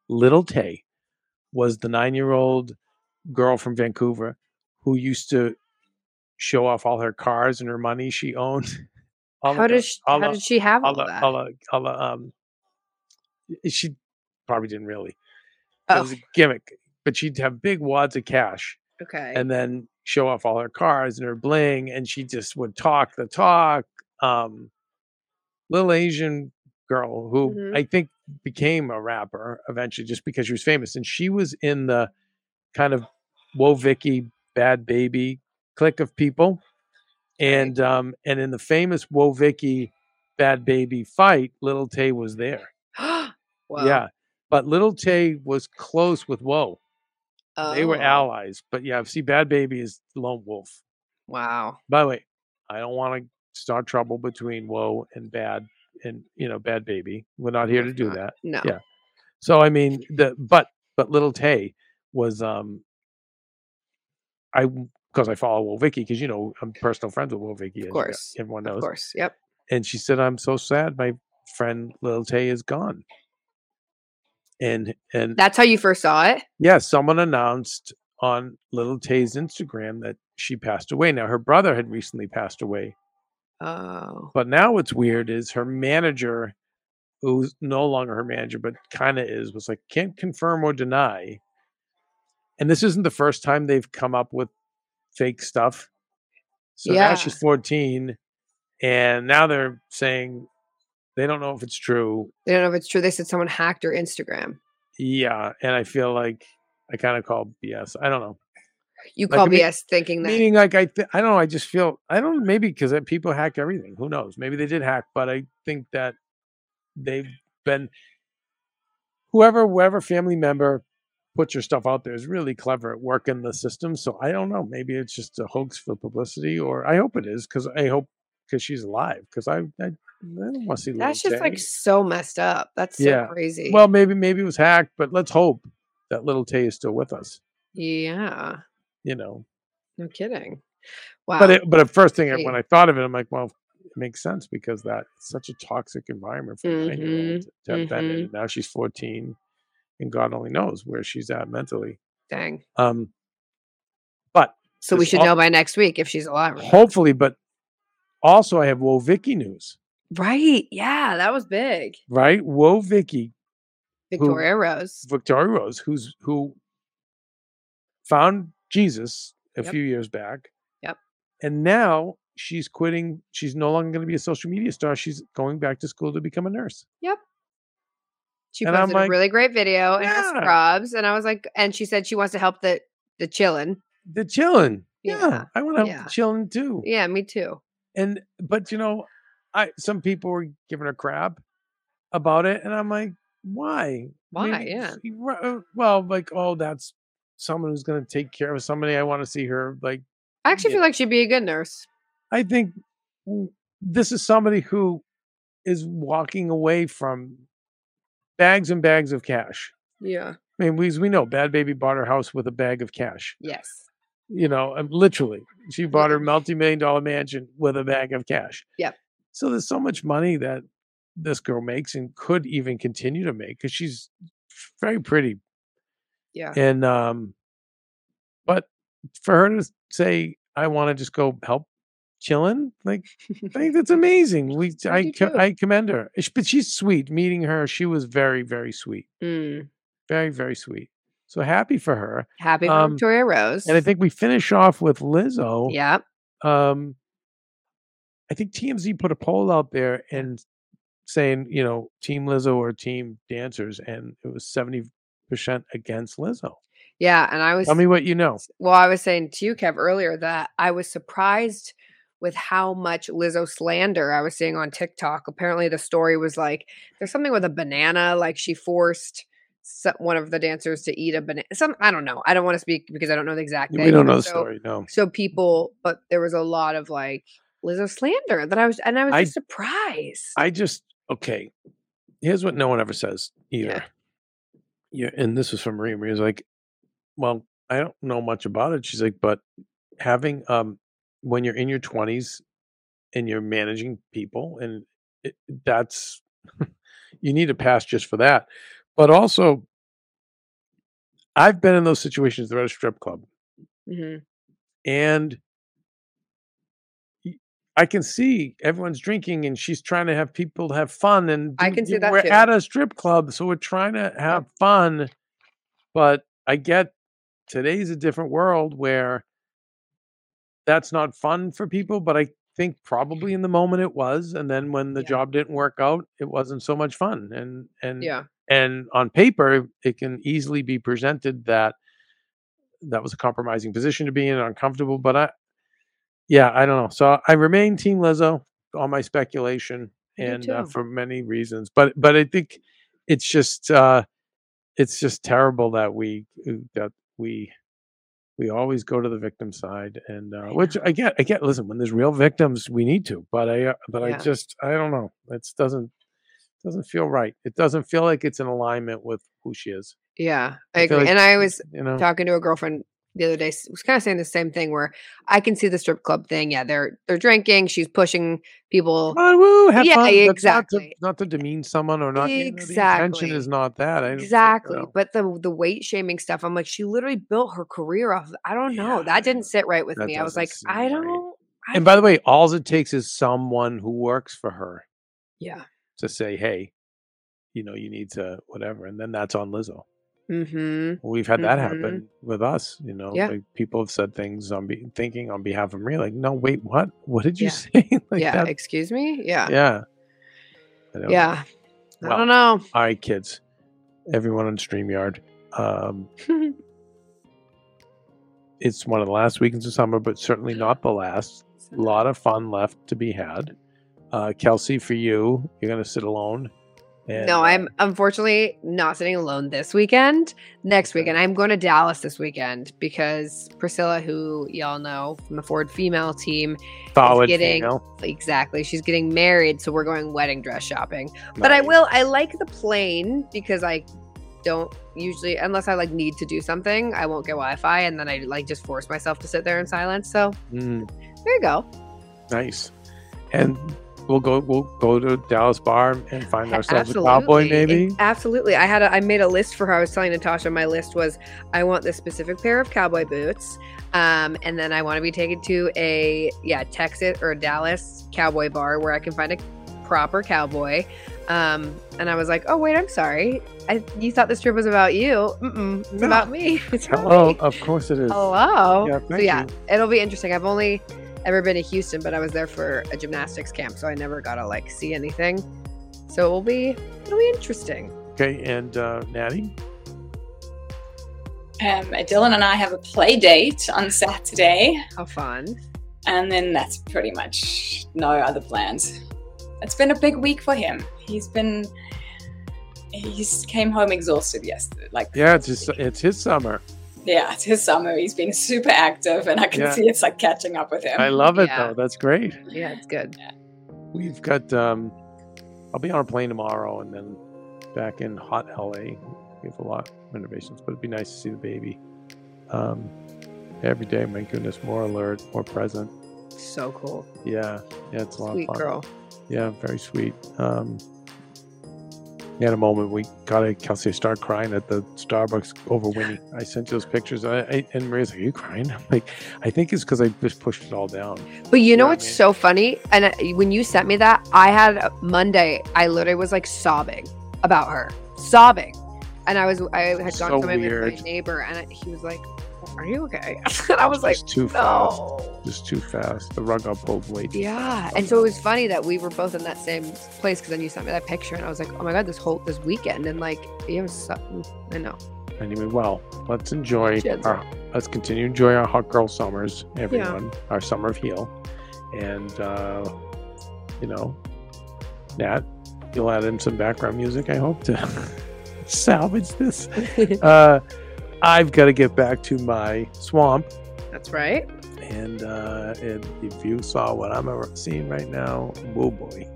Little Tay was the nine-year-old girl from Vancouver who used to show off all her cars and her money she owned. All how does she, how did she have all, all that? all all um, she probably didn't really. It oh, was a gimmick, but she'd have big wads of cash okay. and then show off all her cars and her bling, and she just would talk the talk. Um, little Asian girl who Mhm. I think became a rapper eventually just because she was famous, and she was in the kind of Whoa Vicky Bhad Bhabie clique of people, and um, and in the famous Whoa Vicky Bhad Bhabie fight, Little Tay was there. well, Yeah, but Little Tay was close with Whoa. They were oh, allies, but yeah, see, Bhad Bhabie is lone wolf. Wow. By the way, I don't want to start trouble between Whoa and Bad and you know Bhad Bhabie. We're not here to do that. No. Yeah. So I mean, the but but Little Tay was um I because I follow Whoa Vicky because you know I'm personal friends with Whoa Vicky. know- course. everyone Of knows. course. Yep. And she said, "I'm so sad, my friend Little Tay is gone." And and That's how you first saw it. yeah, someone announced on Little Tay's Instagram that she passed away. Now her brother had recently passed away, Oh. but now what's weird is her manager, who's no longer her manager, but kind of is, was like, can't confirm or deny. And this isn't the first time they've come up with fake stuff. So now she's 14, and now they're saying they don't know if it's true. They don't know if it's true. They said someone hacked her Instagram. Yeah. And I feel like I kind of call BS. I don't know. You Like, call mean- BS thinking that. Meaning, like, I, th- I don't know. I just feel, I don't maybe because people hack everything. Who knows? Maybe they did hack, but I think that they've been, whoever, whoever family member puts your stuff out there is really clever at working the system. So I don't know. Maybe it's just a hoax for publicity, or I hope it is because I hope because she's alive. Because I, I, I don't want to see. That's just like so messed up. That's so Yeah. crazy. Well, maybe maybe it was hacked, but let's hope that little Tay is still with us. yeah. You know, No kidding. Wow. but it, but at first thing I- when I thought of it, I'm like, well, it makes sense because that it's such a toxic environment for a nine year old to have been in. mhm. And Now she's 14, and God only knows where she's at mentally. Dang. Um, but So we should all- know by next week if she's alive. Hopefully, but also I have Whoa Vicky news, Right. Yeah, that was big. right? Whoa Vicky, Victoria Rose. Victoria Rose, who's who found Jesus a Yep. few years back. Yep. And now she's quitting. She's no longer going to be a social media star. She's going back to school to become a nurse. Yep. She and posted a really great video Yeah. scrubs, and I was like, and she said she wants to help the the chillin. The chilling. Yeah. Yeah, I want to yeah. have chilling too. Yeah, me too. And but you know, I some people were giving her crap about it, and I'm like, why? Why? Maybe Yeah. uh, Well, like, oh, that's someone who's going to take care of somebody. I want to see her like I actually feel like she'd be a good nurse. I think this is somebody who is walking away from bags and bags of cash. Yeah. I mean, we we know Bhad Bhabie bought her house with a bag of cash. Yes. You know, um, literally, she bought her multi-million dollar mansion with a bag of cash. Yep. So there's so much money that this girl makes and could even continue to make because she's very pretty. Yeah. And um, but for her to say, "I want to just go help chilling," like I think that's amazing. We I I co- I commend her. But she's sweet. Meeting her, she was very very sweet, Mm. very very sweet. So happy for her. Happy for Um, Victoria Rose. And I think we finish off with Lizzo. yeah. Um, I think TMZ put a poll out there and saying, you know, Team Lizzo or Team Dancers, and it was seventy percent against Lizzo. Yeah. And I was Tell me what you know. well, I was saying to you, Kev, earlier that I was surprised with how much Lizzo slander I was seeing on TikTok. Apparently, the story was like there's something with a banana, like she forced one of the dancers to eat a banana. Some I don't know. I don't want to speak because I don't know the exact. We thing, don't know the so- story. No. So people, but there was a lot of like Lizzo slander that I was, and I was I- just surprised. I just okay. Here's what no one ever says either. Yeah, and this was from Maria. Maria's like, well, I don't know much about it. She's like, but having um when you're in your twenties and you're managing people, and it, that's you need a pass just for that. But also, I've been in those situations. They're at a strip club, hmm and I can see everyone's drinking and she's trying to have people have fun and I can see that we're too. at a strip club so we're trying to have fun but I get today's a different world where that's not fun for people but I think probably in the moment it was and then when the Yeah. job didn't work out it wasn't so much fun and and Yeah. and on paper it can easily be presented that that was a compromising position to be in uncomfortable but i yeah i don't know so i remain team lizzo on my speculation and uh, too. for many reasons but but i think it's just uh it's just terrible that we uh, that we we always go to the victim side and uh, which i get i get listen when there's real victims we need to but i uh, but i Yeah. just i don't know it doesn't doesn't feel right it doesn't feel like it's in alignment with who she is Yeah. I I feel agree. like- and I was you know talking to a girlfriend the other day was kind of saying the same thing where I can see the strip club thing. Yeah, they're they're drinking. She's pushing people. On, woo, have Yeah, fun. Exactly. Not to, not to demean someone or not. you know, the Exactly. intention is not that. I, Exactly. Know, But the the weight shaming stuff, I'm like, she literally built her career off. I don't know. Yeah, that didn't sit right with me. I was like, I don't. I and by the way, all it takes is someone who works for her yeah. to say, "Hey, you know, you need to whatever," and then that's on Lizzo. Mm-hmm. We've had that Mhm. happen with us. You know, Yeah. like people have said things on be- thinking on behalf of me, like, "No, wait, what? What did you Yeah. say?" like yeah. that. Excuse me. Yeah. Yeah. I don't know. Yeah. I Well, don't know. All right, kids. Everyone on StreamYard. Um, it's one of the last weekends of summer, but certainly not the last. A lot of fun left to be had. Uh, Kelsey, for you, you're going to sit alone. And, no, I'm unfortunately not sitting alone this weekend. Next weekend, I'm going to Dallas this weekend because Priscilla, who y'all know from the Ford female team, solid getting- female. exactly, she's getting married, so we're going wedding dress shopping. But I will. I like the plane because I don't usually, unless I like need to do something, I won't get Wi-Fi, and then I like just force myself to sit there in silence. So Mm, there you go. nice. And we'll go. We'll go to Dallas Bar and find ourselves a cowboy, maybe. Absolutely. I had a, I made a list for her. I was telling Natasha my list was I want this specific pair of cowboy boots. Um, and then I want to be taken to a yeah, Texas or Dallas cowboy bar where I can find a proper cowboy. Um, and I was like, oh wait, I'm sorry. I you thought this trip was about you. Mm-mm, it's No. about me. It's about Hello, me. of course it is. Hello. Yeah, so yeah, you. it'll be interesting. I've only ever been to Houston, but I was there for a gymnastics camp, so I never got to like see anything. So it will be it'll be interesting. Okay, and uh, Natty. Um, Dylan and I have a play date on Saturday, How fun. and then that's pretty much no other plans. It's been a big week for him. He's been he's came home exhausted yesterday. Like Yeah, it's his, it's his summer. Yeah, it's his summer. He's been super active, and I can Yeah. see it's like catching up with him. I love it Yeah. though. That's great. Yeah, it's good. We've got. um I'll be on a plane tomorrow, and then back in hot LA. We have a lot of renovations, but it'd be nice to see the baby. Um, every day, my goodness, more alert, more present. So cool. Yeah, yeah, it's a lot Sweet of fun. girl. Yeah, very sweet. Um, we had a moment we got a Kelsey start crying at the Starbucks over Winnie. I sent you those pictures, I, I, and Maria's like, "Are you crying?" I'm like, "I think it's because I just pushed it all down." But you know what's so funny? And uh, when you sent me that, I had Monday. I literally was like sobbing about her, sobbing. And I was I had gone So somewhere with my neighbor, and I, he was like, "Are you okay?" and I was like, Just too fast. "No." Just too fast. The rug got pulled way too Yeah, fast. and so it was funny that we were both in that same place because then you sent me that picture, and I was like, "Oh my god, this whole this weekend!" And like, it was, so, I know. Anyway, well, let's enjoy our let's continue to enjoy our hot girl summers, everyone. Our summer of heal, and uh, you know, Nat, you'll add in some background music. I hope to salvage this. Uh, I've got to get back to my swamp, That's right. and uh, and if you saw what I'm seeing right now, oh boy.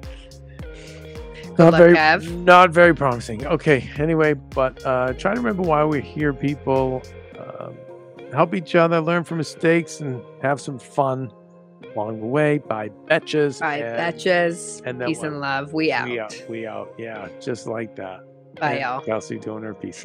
Not luck, very, Kev. not very promising. Okay. Anyway, but uh, try to remember why we're here, people. Um, help each other, learn from mistakes, and have some fun along the way. Bye betches. Bye, and betches. and then Peace and love. We out. We out. We out. Yeah, just like that. Bye, And y'all. Kelsey doing her piece.